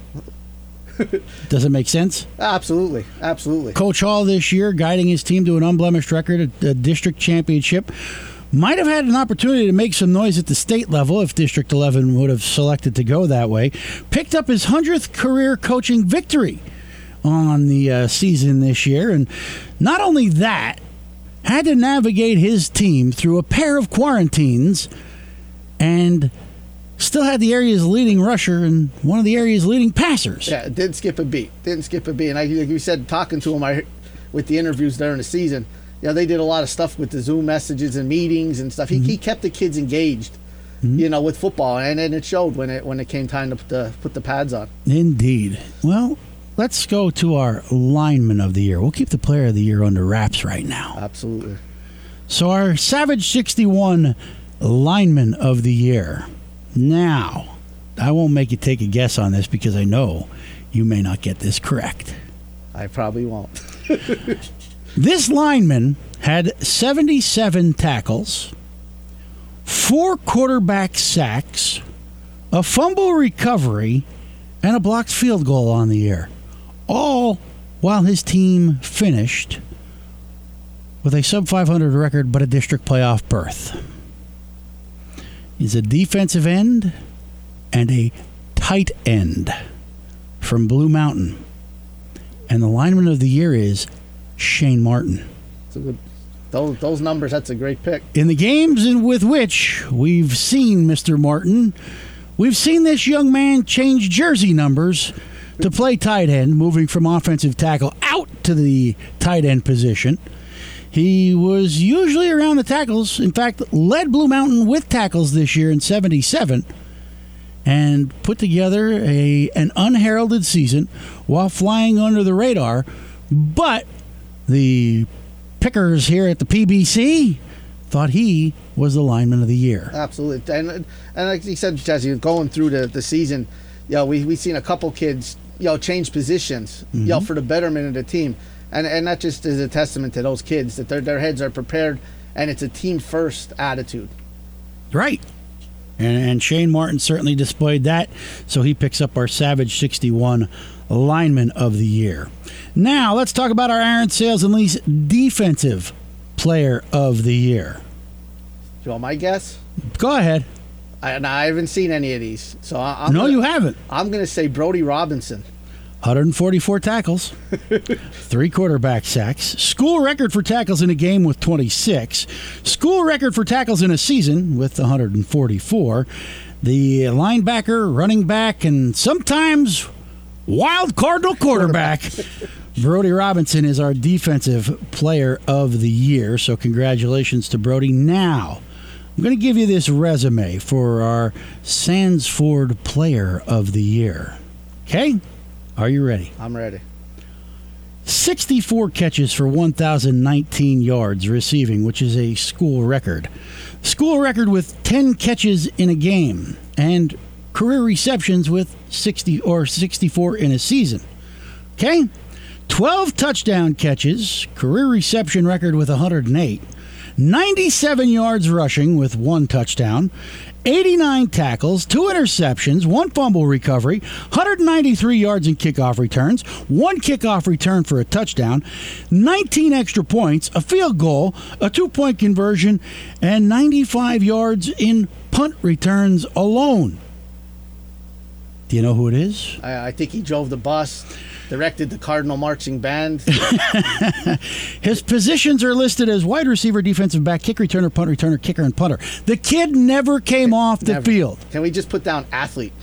Does it make sense? Absolutely, absolutely. Coach Hall this year guiding his team to an unblemished record at the district championship. Might have had an opportunity to make some noise at the state level if District 11 would have selected to go that way. Picked up his 100th career coaching victory on the uh, season this year. And not only that, had to navigate his team through a pair of quarantines and still had the area's leading rusher and one of the area's leading passers. Yeah, didn't skip a beat. Didn't skip a beat. And like you said, talking to him I, with the interviews during the season, you know, they did a lot of stuff with the Zoom messages and meetings and stuff. He, mm-hmm. he kept the kids engaged, mm-hmm. you know, with football, and, and it showed when it when it came time to put the, put the pads on. Indeed. Well, let's go to our lineman of the year. We'll keep the player of the year under wraps right now. Absolutely. So, our Savage 61 lineman of the year. Now, I won't make you take a guess on this because I know you may not get this correct. I probably won't. This lineman had 77 tackles, four quarterback sacks, a fumble recovery, and a blocked field goal on the year. All while his team finished with a sub 500 record but a district playoff berth. He's a defensive end and a tight end from Blue Mountain. And the lineman of the year is Shane Martin. Good, those, those numbers, that's a great pick. In the games in with which we've seen Mr. Martin, we've seen this young man change jersey numbers to play tight end, moving from offensive tackle out to the tight end position. He was usually around the tackles. In fact, led Blue Mountain with tackles this year in 77 and put together a an unheralded season while flying under the radar. But the pickers here at the PBC thought he was the lineman of the year. Absolutely. And, and like you said, Jesse, going through the, the season, you know, we we seen a couple kids you know, change positions, you know, mm-hmm. for the betterment of the team. And and that just is a testament to those kids that their their heads are prepared and it's a team first attitude. Right. And, and Shane Martin certainly displayed that, so he picks up our Savage 61 lineman of the year. Now, let's talk about our Aaron Sales and Lease defensive player of the year. Do you want my guess? Go ahead. I, and I haven't seen any of these, so I, I'm no, gonna, you haven't. I'm going to say Brody Robinson. 144 tackles, three quarterback sacks, school record for tackles in a game with 26, school record for tackles in a season with 144. The linebacker, running back, and sometimes wild Cardinal quarterback. Brody Robinson is our defensive player of the year, so congratulations to Brody. Now, I'm going to give you this resume for our Sandsford player of the year. Okay? Are you ready? I'm ready. 64 catches for 1,019 yards receiving, which is a school record. School record with 10 catches in a game and career receptions with 60 or 64 in a season. Okay? 12 touchdown catches, career reception record with 108, 97 yards rushing with one touchdown, 89 tackles, two interceptions, one fumble recovery, 193 yards in kickoff returns, one kickoff return for a touchdown, 19 extra points, a field goal, a two point conversion, and 95 yards in punt returns alone. Do you know who it is? I, I think he drove the bus, directed the Cardinal marching band. His positions are listed as wide receiver, defensive back, kick returner, punt returner, kicker, and punter. The kid never came off the Never. field. Can we just put down athlete?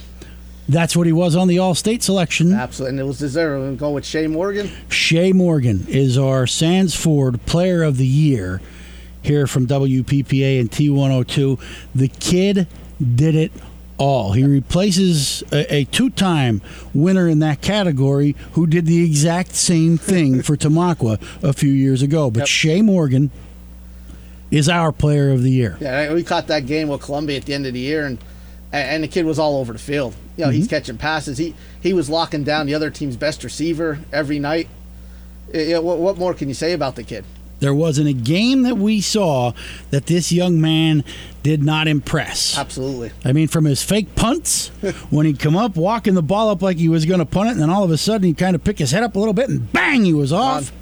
That's what he was on the All State selection. Absolutely, and it was deserved. We'll go with Shea Morgan. Shea Morgan is our Sandsford Player of the Year here from WPPA and T102. The kid did it all. He replaces a, a two time winner in that category who did the exact same thing for Tamaqua a few years ago. But Yep. Shea Morgan is our Player of the Year. Yeah, we caught that game with Columbia at the end of the year, and and the kid was all over the field. You know, he's mm-hmm. catching passes. He he was locking down the other team's best receiver every night. What, what more can you say about the kid? There wasn't a game that we saw that this young man did not impress. Absolutely. I mean, from his fake punts, when he'd come up, walking the ball up like he was going to punt it, and then all of a sudden he'd kind of pick his head up a little bit, and bang, he was off.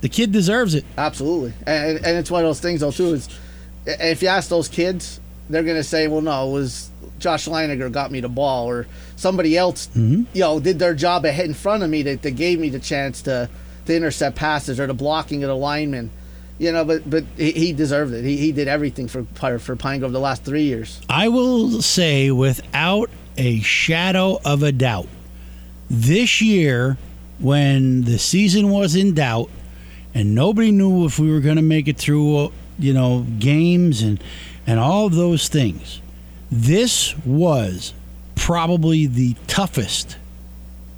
The kid deserves it. Absolutely, and, and it's one of those things though too. Is if you ask those kids, they're gonna say, "Well, no, it was Josh Leininger got me the ball, or somebody else, mm-hmm. you know, did their job ahead in front of me that, that gave me the chance to to intercept passes or the blocking of the lineman." You know, but but he, he deserved it. He, he did everything for for Pine Grove the last three years. I will say without a shadow of a doubt, this year, when the season was in doubt and nobody knew if we were going to make it through, uh, you know, games and and all of those things, this was probably the toughest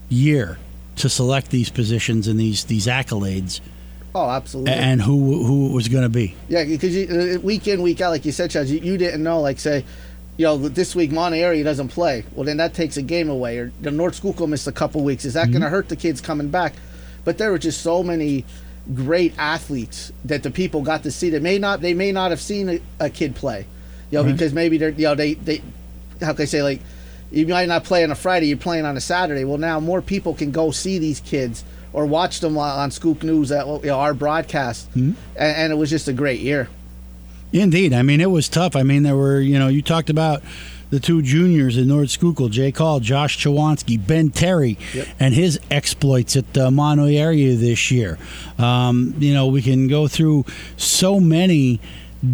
year to select these positions and these these accolades Oh, absolutely. and who who it was going to be. Yeah, because you, uh, week in, week out, like you said, Chaz, you, you didn't know, like, say, you know, this week Monterey doesn't play. Well, then that takes a game away. Or the North Schuylkill missed a couple weeks. Is that going to hurt the kids coming back? But there were just so many great athletes that the people got to see that may not they may not have seen a, a kid play, you know, Right. because maybe they're you know they they how can I say like you might not play on a Friday, you're playing on a Saturday. Well, now more people can go see these kids or watch them on Scoop News at you know, our broadcast, hmm? and, and it was just a great year. Indeed. I mean, it was tough. I mean, there were, you know, you talked about the two juniors in North Schuylkill, Jay Call, Josh Chawansky, Ben Terry, Yep. and his exploits at uh, the Monterey area this year. Um, you know, we can go through so many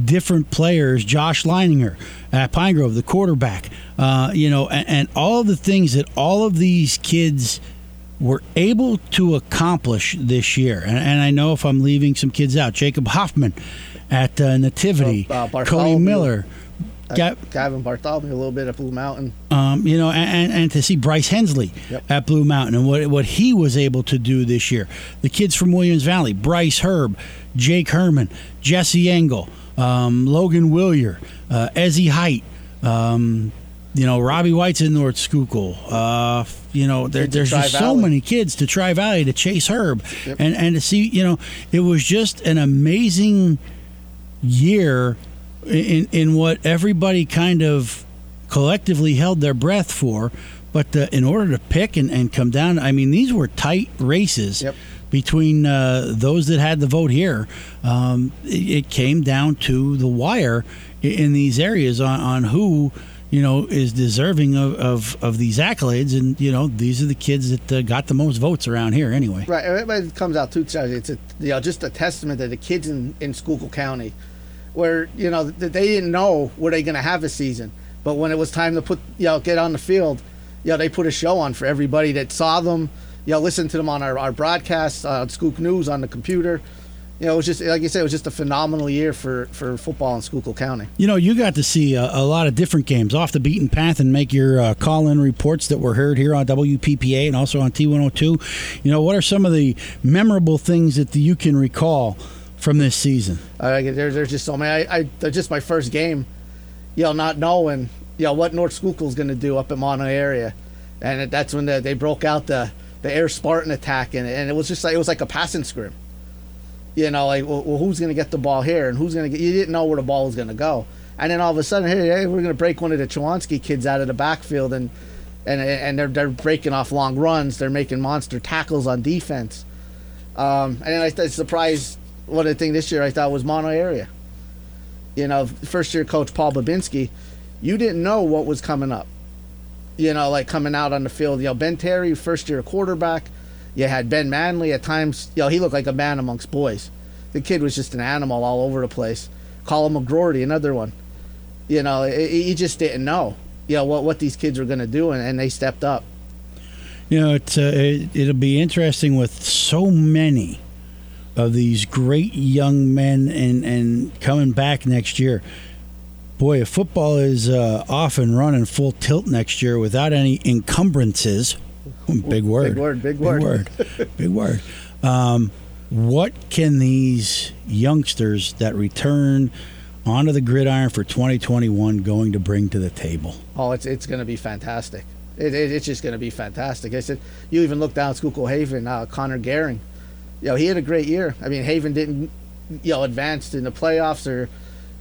different players. Josh Leininger at Pine Grove, the quarterback, uh, you know, and, and all the things that all of these kids were able to accomplish this year. And, and I know if I'm leaving some kids out, Jacob Hoffman at uh, Nativity, uh, Cody Miller. Ga- Gavin Bartholomew a little bit at Blue Mountain. um, you know, and, and, and to see Bryce Hensley Yep. at Blue Mountain and what what he was able to do this year. The kids from Williams Valley, Bryce Herb, Jake Herman, Jesse Engel, um, Logan Willier, uh, Ezzy Height, um, you know, Robbie White's in North Schuylkill. Uh, you know, there, there's just so many kids to Tri Valley to chase Herb, and and to see, you know, it was just an amazing year in in what everybody kind of collectively held their breath for. But uh, in order to pick and, and come down, I mean, these were tight races Yep. Between uh, those that had the vote here. Um, it, it came down to the wire i- in these areas on, on who you know is deserving of, of, of these accolades, and you know these are the kids that uh, got the most votes around here anyway. Right, it comes out too. It's a, you know just a testament to the kids in in Schuylkill County, where you know they didn't know were they going to have a season, but when it was time to put you know get on the field, you know they put a show on for everybody that saw them. You know, listen to them on our our broadcasts uh, on Scoop News on the computer. You know, it was just like you said, it was just a phenomenal year for for football in Schuylkill County. You know, you got to see a, a lot of different games off the beaten path and make your uh, call in reports that were heard here on WPPA and also on T102. You know, what are some of the memorable things that you can recall from this season? Uh, there's there's just so many. I, I just my first game, you know, not knowing you know what North Schuylkill's going to do up in Mahanoy area, and that's when the, they broke out the the Air Spartan attack, and, and it was just like it was like a passing scrim. You know, like well, who's going to get the ball here, and who's going to get? You didn't know where the ball was going to go, and then all of a sudden, hey, hey we're going to break one of the Chawansky kids out of the backfield, and and and they're they're breaking off long runs, they're making monster tackles on defense. Um, and I was surprised. One of the things this year I thought was Mahanoy area. You know, first year coach Paul Babinski, you didn't know what was coming up. You know, like coming out on the field. You know, Ben Terry, first year quarterback. You had Ben Manley at times. You know, he looked like a man amongst boys. The kid was just an animal all over the place. Colin McGroarty, another one. You know, he just didn't know. You know what what these kids were going to do, and, and they stepped up. You know, it's, uh, it, it'll be interesting with so many of these great young men and, and coming back next year. Boy, if football is uh, off and running full tilt next year without any encumbrances, big word, Big word, big word. word, big word. Um, what can these youngsters that return onto the gridiron for 2021 going to bring to the table? Oh, it's it's going to be fantastic. It, it, it's just going to be fantastic. I said, you even look down Schuylkill Haven, uh, Connor Gehring. You know, he had a great year. I mean, Haven didn't, you know, advanced in the playoffs or,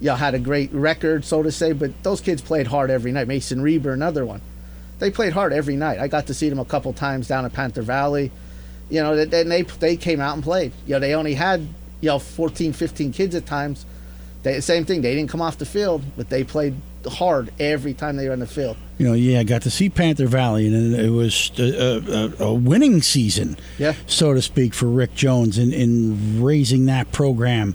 you know, had a great record, so to say. But those kids played hard every night. Mason Reber, another one. They played hard every night. I got to see them a couple times down at Panther Valley. You know, and they they came out and played. You know, they only had you know 14, 15 kids at times. They, same thing. They didn't come off the field, but they played hard every time they were on the field. You know, yeah, I got to see Panther Valley, and it was a, a, a winning season, Yeah. so to speak, for Rick Jones in, in raising that program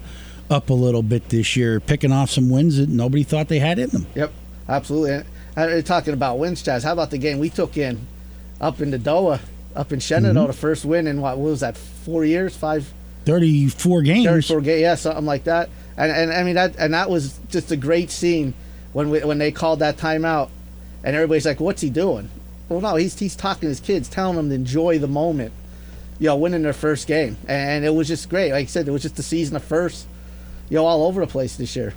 up a little bit this year, picking off some wins that nobody thought they had in them. Yep, absolutely. And, and talking about wins, Chaz, how about the game we took in up in the Doa, up in Shenandoah, mm-hmm. the first win in what, what was that, four years, five, 34 games. 34 games, yeah, something like that. And, and I mean that, and that was just a great scene when we, when they called that timeout, and everybody's like, "What's he doing?" Well, no, he's he's talking to his kids, telling them to enjoy the moment, you know, winning their first game, and it was just great. Like I said, it was just a season of first, you know, all over the place this year.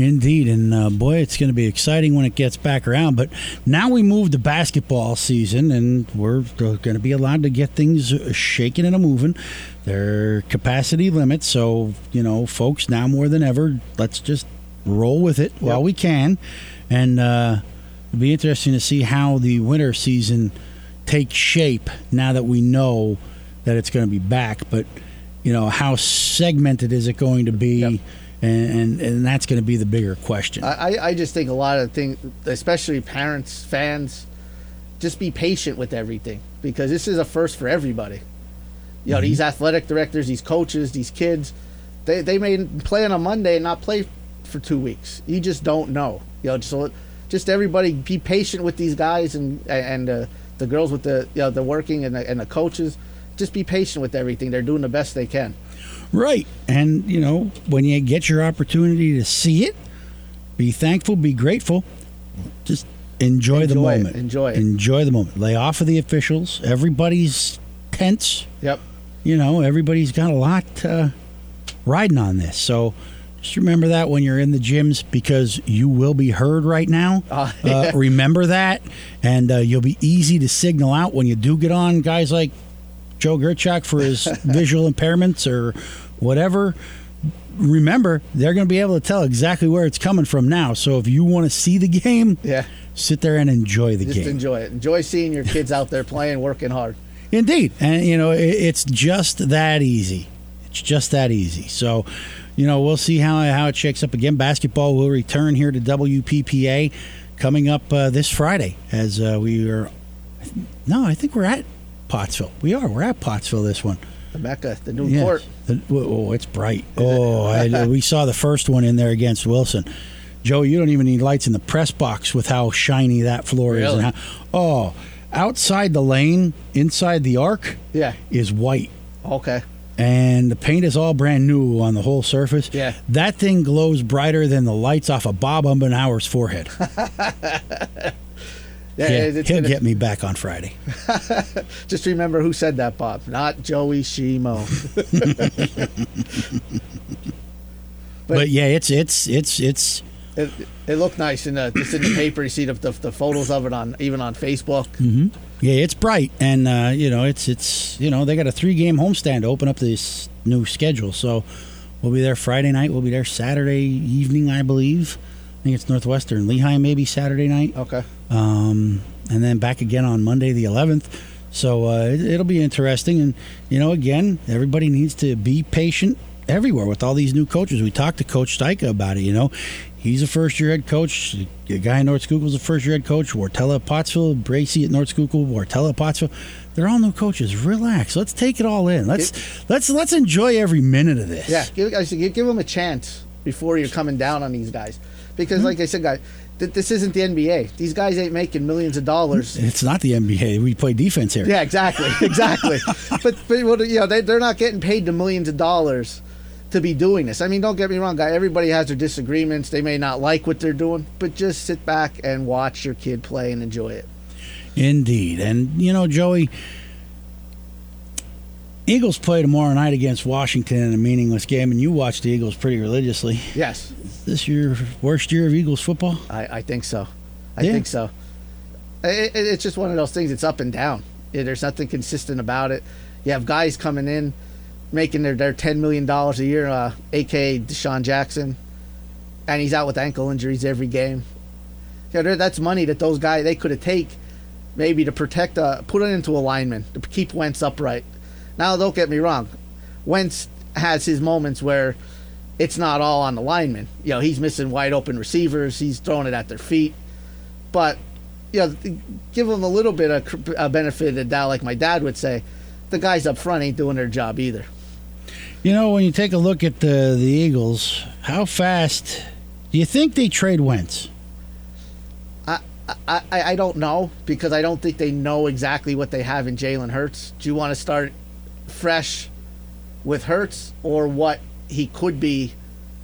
Indeed, and uh, boy, it's going to be exciting when it gets back around. But now we move to basketball season, and we're going to be allowed to get things shaking and a moving. There are capacity limits, so you know, folks, now more than ever, let's just roll with it while Yep. we can, and uh, it'll be interesting to see how the winter season takes shape now that we know that it's going to be back. But you know, how segmented is it going to be? Yep. and, and and that's going to be the bigger question. I, I- just think a lot of things, especially parents, fans, just be patient with everything because this is a first for everybody. You know, these athletic directors, these coaches, these kids, they, they may play on a Monday and not play for two weeks. You just don't know. You know, so just everybody be patient with these guys and and uh, the girls with the you know the working and the, and the coaches. Just be patient with everything. They're doing the best they can. right, and you know when you get your opportunity to see it, be thankful, be grateful, just enjoy, the Enjoy it, moment. enjoy it. Enjoy the moment. Lay off of the officials. Everybody's tense. Yep. You know, everybody's got a lot uh, riding on this, so. Just remember that when you're in the gyms because you will be heard right now. Ah, uh, remember that, and uh, you'll be easy to signal out when you do get on guys like Joe Gerchuk for his visual impairments or whatever. Remember, they're going to be able to tell exactly where it's coming from now. So if you want to see the game, Yeah. sit there and enjoy the Just game. enjoy it. Enjoy seeing your kids out there playing, working hard. Indeed, and you know it, it's just that easy. It's just that easy. So, you know, we'll see how how it shakes up again. Basketball will return here to WPPA coming up uh, this Friday as uh, we are. No, I think we're at Pottsville. We are. We're at Pottsville this one. The Mecca, the new Yes. court. The- oh, it's bright. Oh, I, we saw the first one in there against Wilson. Joe, you don't even need lights in the press box with how shiny that floor is. And how, oh, outside the lane, inside the arc, Yeah. is white Okay. and the paint is all brand new on the whole surface. Yeah. That thing glows brighter than the lights off of Bob Umbenauer's forehead. Yeah, he'll gonna- get me back on Friday. Just remember who said that, Bob. Not Joey Shimo. But, yeah, it's it's it's it's it, it looked nice in the just in the paper. You see the, the, the photos of it on even on Facebook. yeah, it's bright, and uh, you know it's it's you know they got a three game homestand to open up this new schedule. So we'll be there Friday night. We'll be there Saturday evening, I believe. I think it's Northwestern Lehigh, maybe Saturday night. Okay. Um, and then back again on Monday the 11th. So uh, it, it'll be interesting, and you know, again, everybody needs to be patient everywhere with all these new coaches. We talked to Coach Steika about it. You know, he's a first-year head coach. The guy in North Schuylkill's a first-year head coach. Wartella at Pottsville, Bracy at North Schuylkill, Wartella at Pottsville. They're all new coaches. Relax. Let's take it all in. Let's let's let's enjoy every minute of this. Yeah, give, I said, give, give them a chance before you're coming down on these guys. Because, like I said, guys, th- this isn't the NBA. These guys ain't making millions of dollars. It's not the NBA. We play defense here. Yeah, exactly, exactly. but but you know, they they're not getting paid the millions of dollars to be doing this. I mean, don't get me wrong, guy. Everybody has their disagreements. They may not like what they're doing, but just sit back and watch your kid play and enjoy it. Indeed. And, you know, Joey, Eagles play tomorrow night against Washington in a meaningless game, and you watch the Eagles pretty religiously. Yes, Is this your worst year of Eagles football? I, I think so. I Yeah. think so. It, it- it's just one of those things. It's up and down. Yeah, there's nothing consistent about it. You have guys coming in, making their, their ten million dollars a year, uh, aka DeSean Jackson, and he's out with ankle injuries every game. Yeah, there- that's money that those guys they could have take, maybe to protect, uh, put it into alignment to keep Wentz upright. Now, don't get me wrong, Wentz has his moments where it's not all on the lineman. You know, he's missing wide open receivers. He's throwing it at their feet. But, you know, give him a little bit of a benefit of the doubt, like my dad would say. The guys up front ain't doing their job either. You know, when you take a look at the, the Eagles, how fast do you think they trade Wentz? I, I, I don't know because I don't think they know exactly what they have in Jalen Hurts. Do you want to start fresh with Hurts or what he could be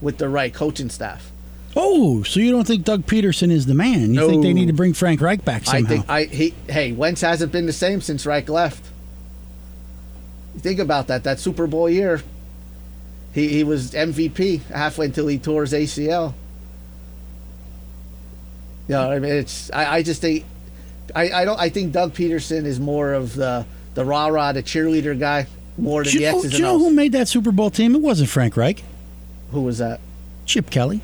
with the right coaching staff? Oh, so you don't think Doug Pederson is the man? You think they need to bring Frank Reich back somehow? I think I he hey Wentz hasn't been the same since Reich left. You think about that. That Super Bowl year, he he was MVP halfway until he tore his ACL. You know, I mean, it's I, I just think I, I don't I think Doug Pederson is more of the the rah rah the cheerleader guy more than do the know, X's do you know who made that Super Bowl team? It wasn't Frank Reich. Who was that? Chip Kelly.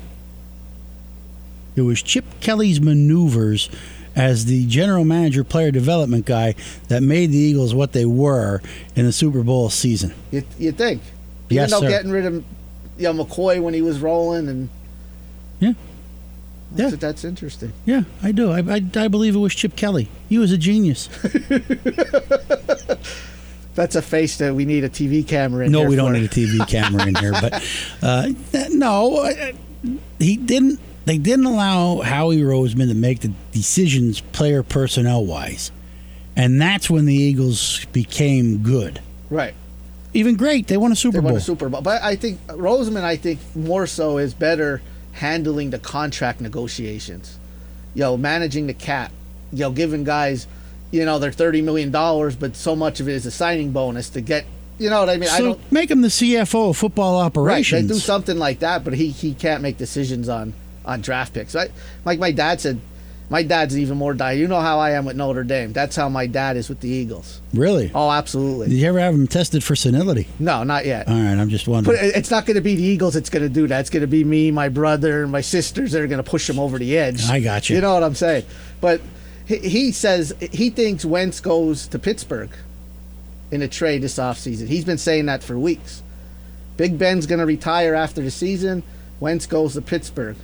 It was Chip Kelly's maneuvers as the general manager, player development guy that made the Eagles what they were in the Super Bowl season. You you think? Yes, Even though sir. getting rid of you know, McCoy when he was rolling and Yeah. That's, Yeah. that's interesting. Yeah, I do. I, I, I believe it was Chip Kelly. He was a genius. That's a face that we need a TV camera in no, we don't for. need a TV camera in here, but uh, no, uh, he didn't. They didn't allow Howie Roseman to make the decisions, player personnel wise, and that's when the Eagles became good. Right. Even great. They won a Super They Bowl. won a Super Bowl. But I think Roseman, I think more so is better handling the contract negotiations. Know, managing the cap. You know, giving guys, you know, they're thirty million dollars, but so much of it is a signing bonus to get you know what I mean? I So don't. make him the CFO of football Right, operations. they do something like that, but he he can't make decisions on on draft picks. I, like my dad said, my dad's even more die. You know how I am with Notre Dame. That's how my dad is with the Eagles. Really? Oh, absolutely. Did you ever have him tested for senility? No, not yet. All right, I'm just wondering. it- it's not going to be the Eagles that's going to do that. It's going to be me, my brother, and my sisters that are going to push him over the edge. I got you. You know what I'm saying? But he, he says he thinks Wentz goes to Pittsburgh in a trade this offseason. He's been saying that for weeks. Big Ben's going to retire after the season. Wentz goes to Pittsburgh.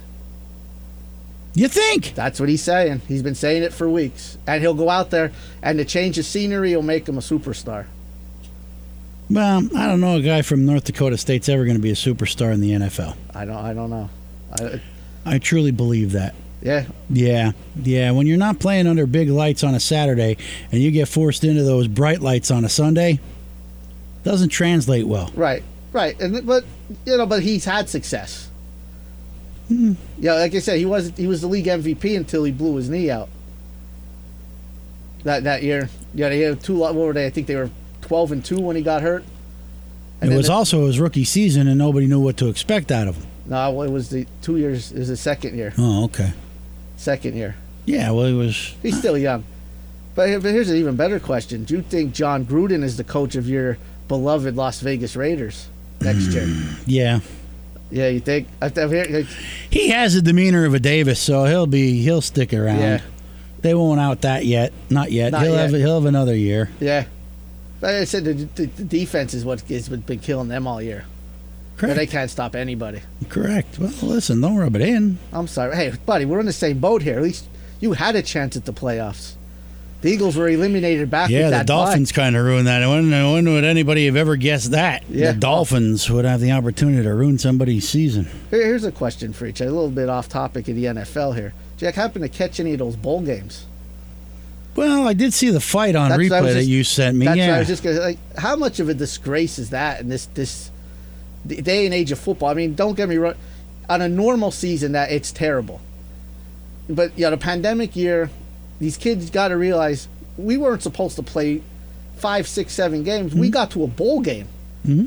You think? That's what he's saying. He's been saying it for weeks. And he'll go out there, and the change of scenery He'll make him a superstar. Well, I don't know a guy from North Dakota State's ever going to be a superstar in the NFL. I don't. I don't know. I, I truly believe that. yeah, Yeah, yeah. When you're not playing under big lights on a Saturday and you get forced into those bright lights on a Sunday, doesn't translate well. Right, right, and but you know, but he's had success. Hmm. Yeah, like I said, he was he was the league MVP until he blew his knee out. That that year, yeah, they had two. What were they? I think they were twelve and two when he got hurt. it was the- also his rookie season, and nobody knew what to expect out of him. no, it was the two years. It was the second year. Oh, okay. Second year. Yeah, well, he was. He's still young. But, but here's an even better question: Do you think Jon Gruden is the coach of your beloved Las Vegas Raiders next year? Hmm. Yeah, Yeah, you think? I, I hear, he has the demeanor of a Davis, so he'll be he'll stick around. Yeah. They won't out that yet. Not yet. Not he'll yet. have he'll have another year. Yeah. But I said the, the, the defense is what has been killing them all year. Correct. they can't stop anybody. Correct. Well, listen, don't rub it in. I'm sorry. Hey, buddy, we're in the same boat here. At least you had a chance at the playoffs. The Eagles were eliminated back Yeah, with the. Dolphins kind of ruined that. When, when would anybody have ever guessed that? Yeah. The Dolphins would have the opportunity to ruin somebody's season. Here's a question for each. A little bit off topic of the NFL here. Jack, happen to catch any of those bowl games? Well, I did see the fight on That's replay was that you sent me. That's what I was just gonna like. How much of a disgrace is that in this this the day and age of football? I mean, don't get me wrong. On a normal season, that it's terrible. But you yeah, the pandemic year, these kids got to realize we weren't supposed to play five, six, seven games. We got to a bowl game, Mhm.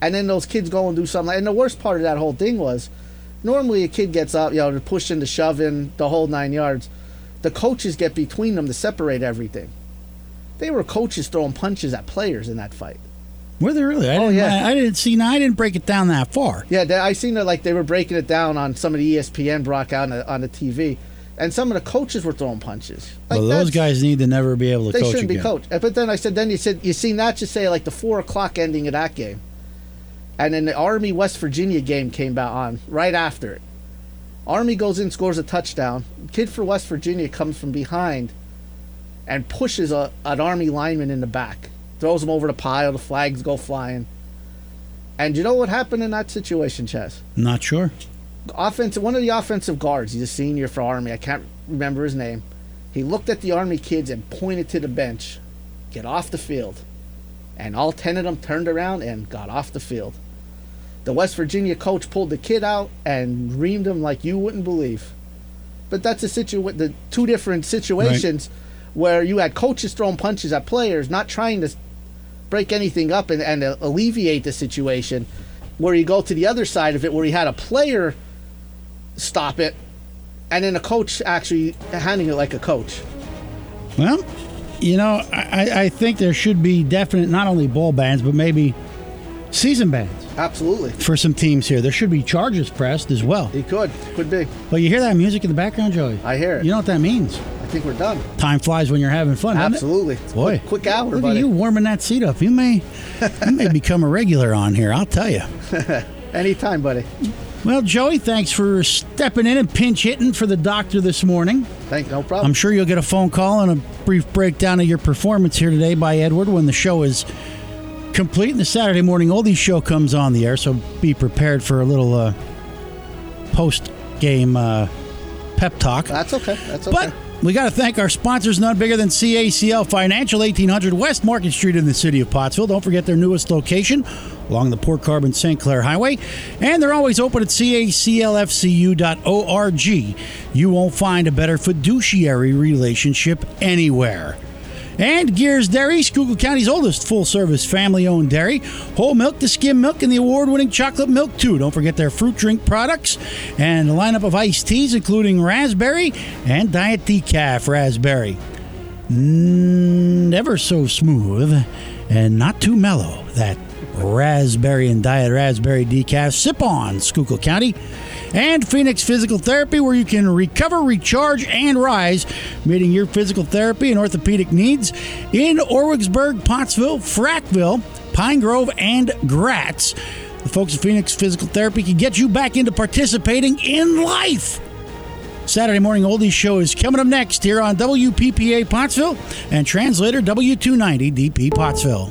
and then those kids go and do something. And the worst part of that whole thing was, normally a kid gets up, you know, to pushing, to shoving, the whole nine yards. The coaches get between them to separate everything. They were coaches throwing punches at players in that fight. Were they really? I Oh, didn't, yeah. I, I didn't see. No, I didn't break it down that far. Yeah, I seen that like they were breaking it down on some of the ESPN broadcast on the, on the TV, and some of the coaches were throwing punches. Like, well, those guys need to never be able to they coach shouldn't again. be coached. But then I said, then you said you seen that just say like the four o'clock ending of that game, and then the Army West Virginia game came back on right after it. Army goes in, scores a touchdown. Kid for West Virginia comes from behind, and pushes a, an Army lineman in the back, throws him over the pile. The flags go flying. And you know what happened in that situation, Chess? Not sure. Offensive one of the offensive guards. He's a senior for Army. I can't remember his name. He looked at the Army kids and pointed to the bench. Get off the field. And all ten of them turned around and got off the field. The West Virginia coach pulled the kid out and reamed him like you wouldn't believe. But that's a situ the two different situations where you had coaches throwing punches at players, not trying to break anything up and, and alleviate the situation. Where you go to the other side of it, where you had a player stop it, and then a coach actually handling it like a coach. Well, you know, I, I think there should be definite not only ball bans but maybe season bans Absolutely, for some teams here. There should be charges pressed as well. he could, could be. But you hear that music in the background, Joey? I hear it. You know what that means? I think we're done. Time flies when you're having fun. it? Absolutely, Boy, quick, quick hour, Look buddy. at you warming that seat up. You may, you may become a regular on here. I'll tell you. Anytime, buddy. Well, Joey, thanks for stepping in and pinch hitting for the doctor this morning. Thank, no problem. I'm sure you'll get a phone call and a brief breakdown of your performance here today by Edward when the show is complete and the Saturday morning oldies show comes on the air. So be prepared for a little uh, post game uh, pep talk. That's okay. That's okay. But we got to thank our sponsors, none bigger than CACL Financial, 1800 West Market Street in the city of Pottsville. Don't forget their newest location along the Port Carbon St. Clair Highway. And they're always open at caclfcu.org. You won't find a better fiduciary relationship anywhere. And Guers Dairy, Schuylkill County's oldest full service family owned dairy. Whole milk, the skim milk, and the award winning chocolate milk, too. Don't forget their fruit drink products and a lineup of iced teas, including raspberry and diet decaf raspberry. Never so smooth and not too mellow. That raspberry and diet raspberry decaf. Sip on, Schuylkill County. And Phoenix Physical Therapy, where you can recover, recharge, and rise, meeting your physical therapy and orthopedic needs in Orwigsburg, Pottsville, Frackville, Pine Grove, and Gratz. The folks at Phoenix Physical Therapy can get you back into participating in life. Saturday Morning Oldies Show is coming up next here on WPPA Pottsville and translator W290 DP Pottsville.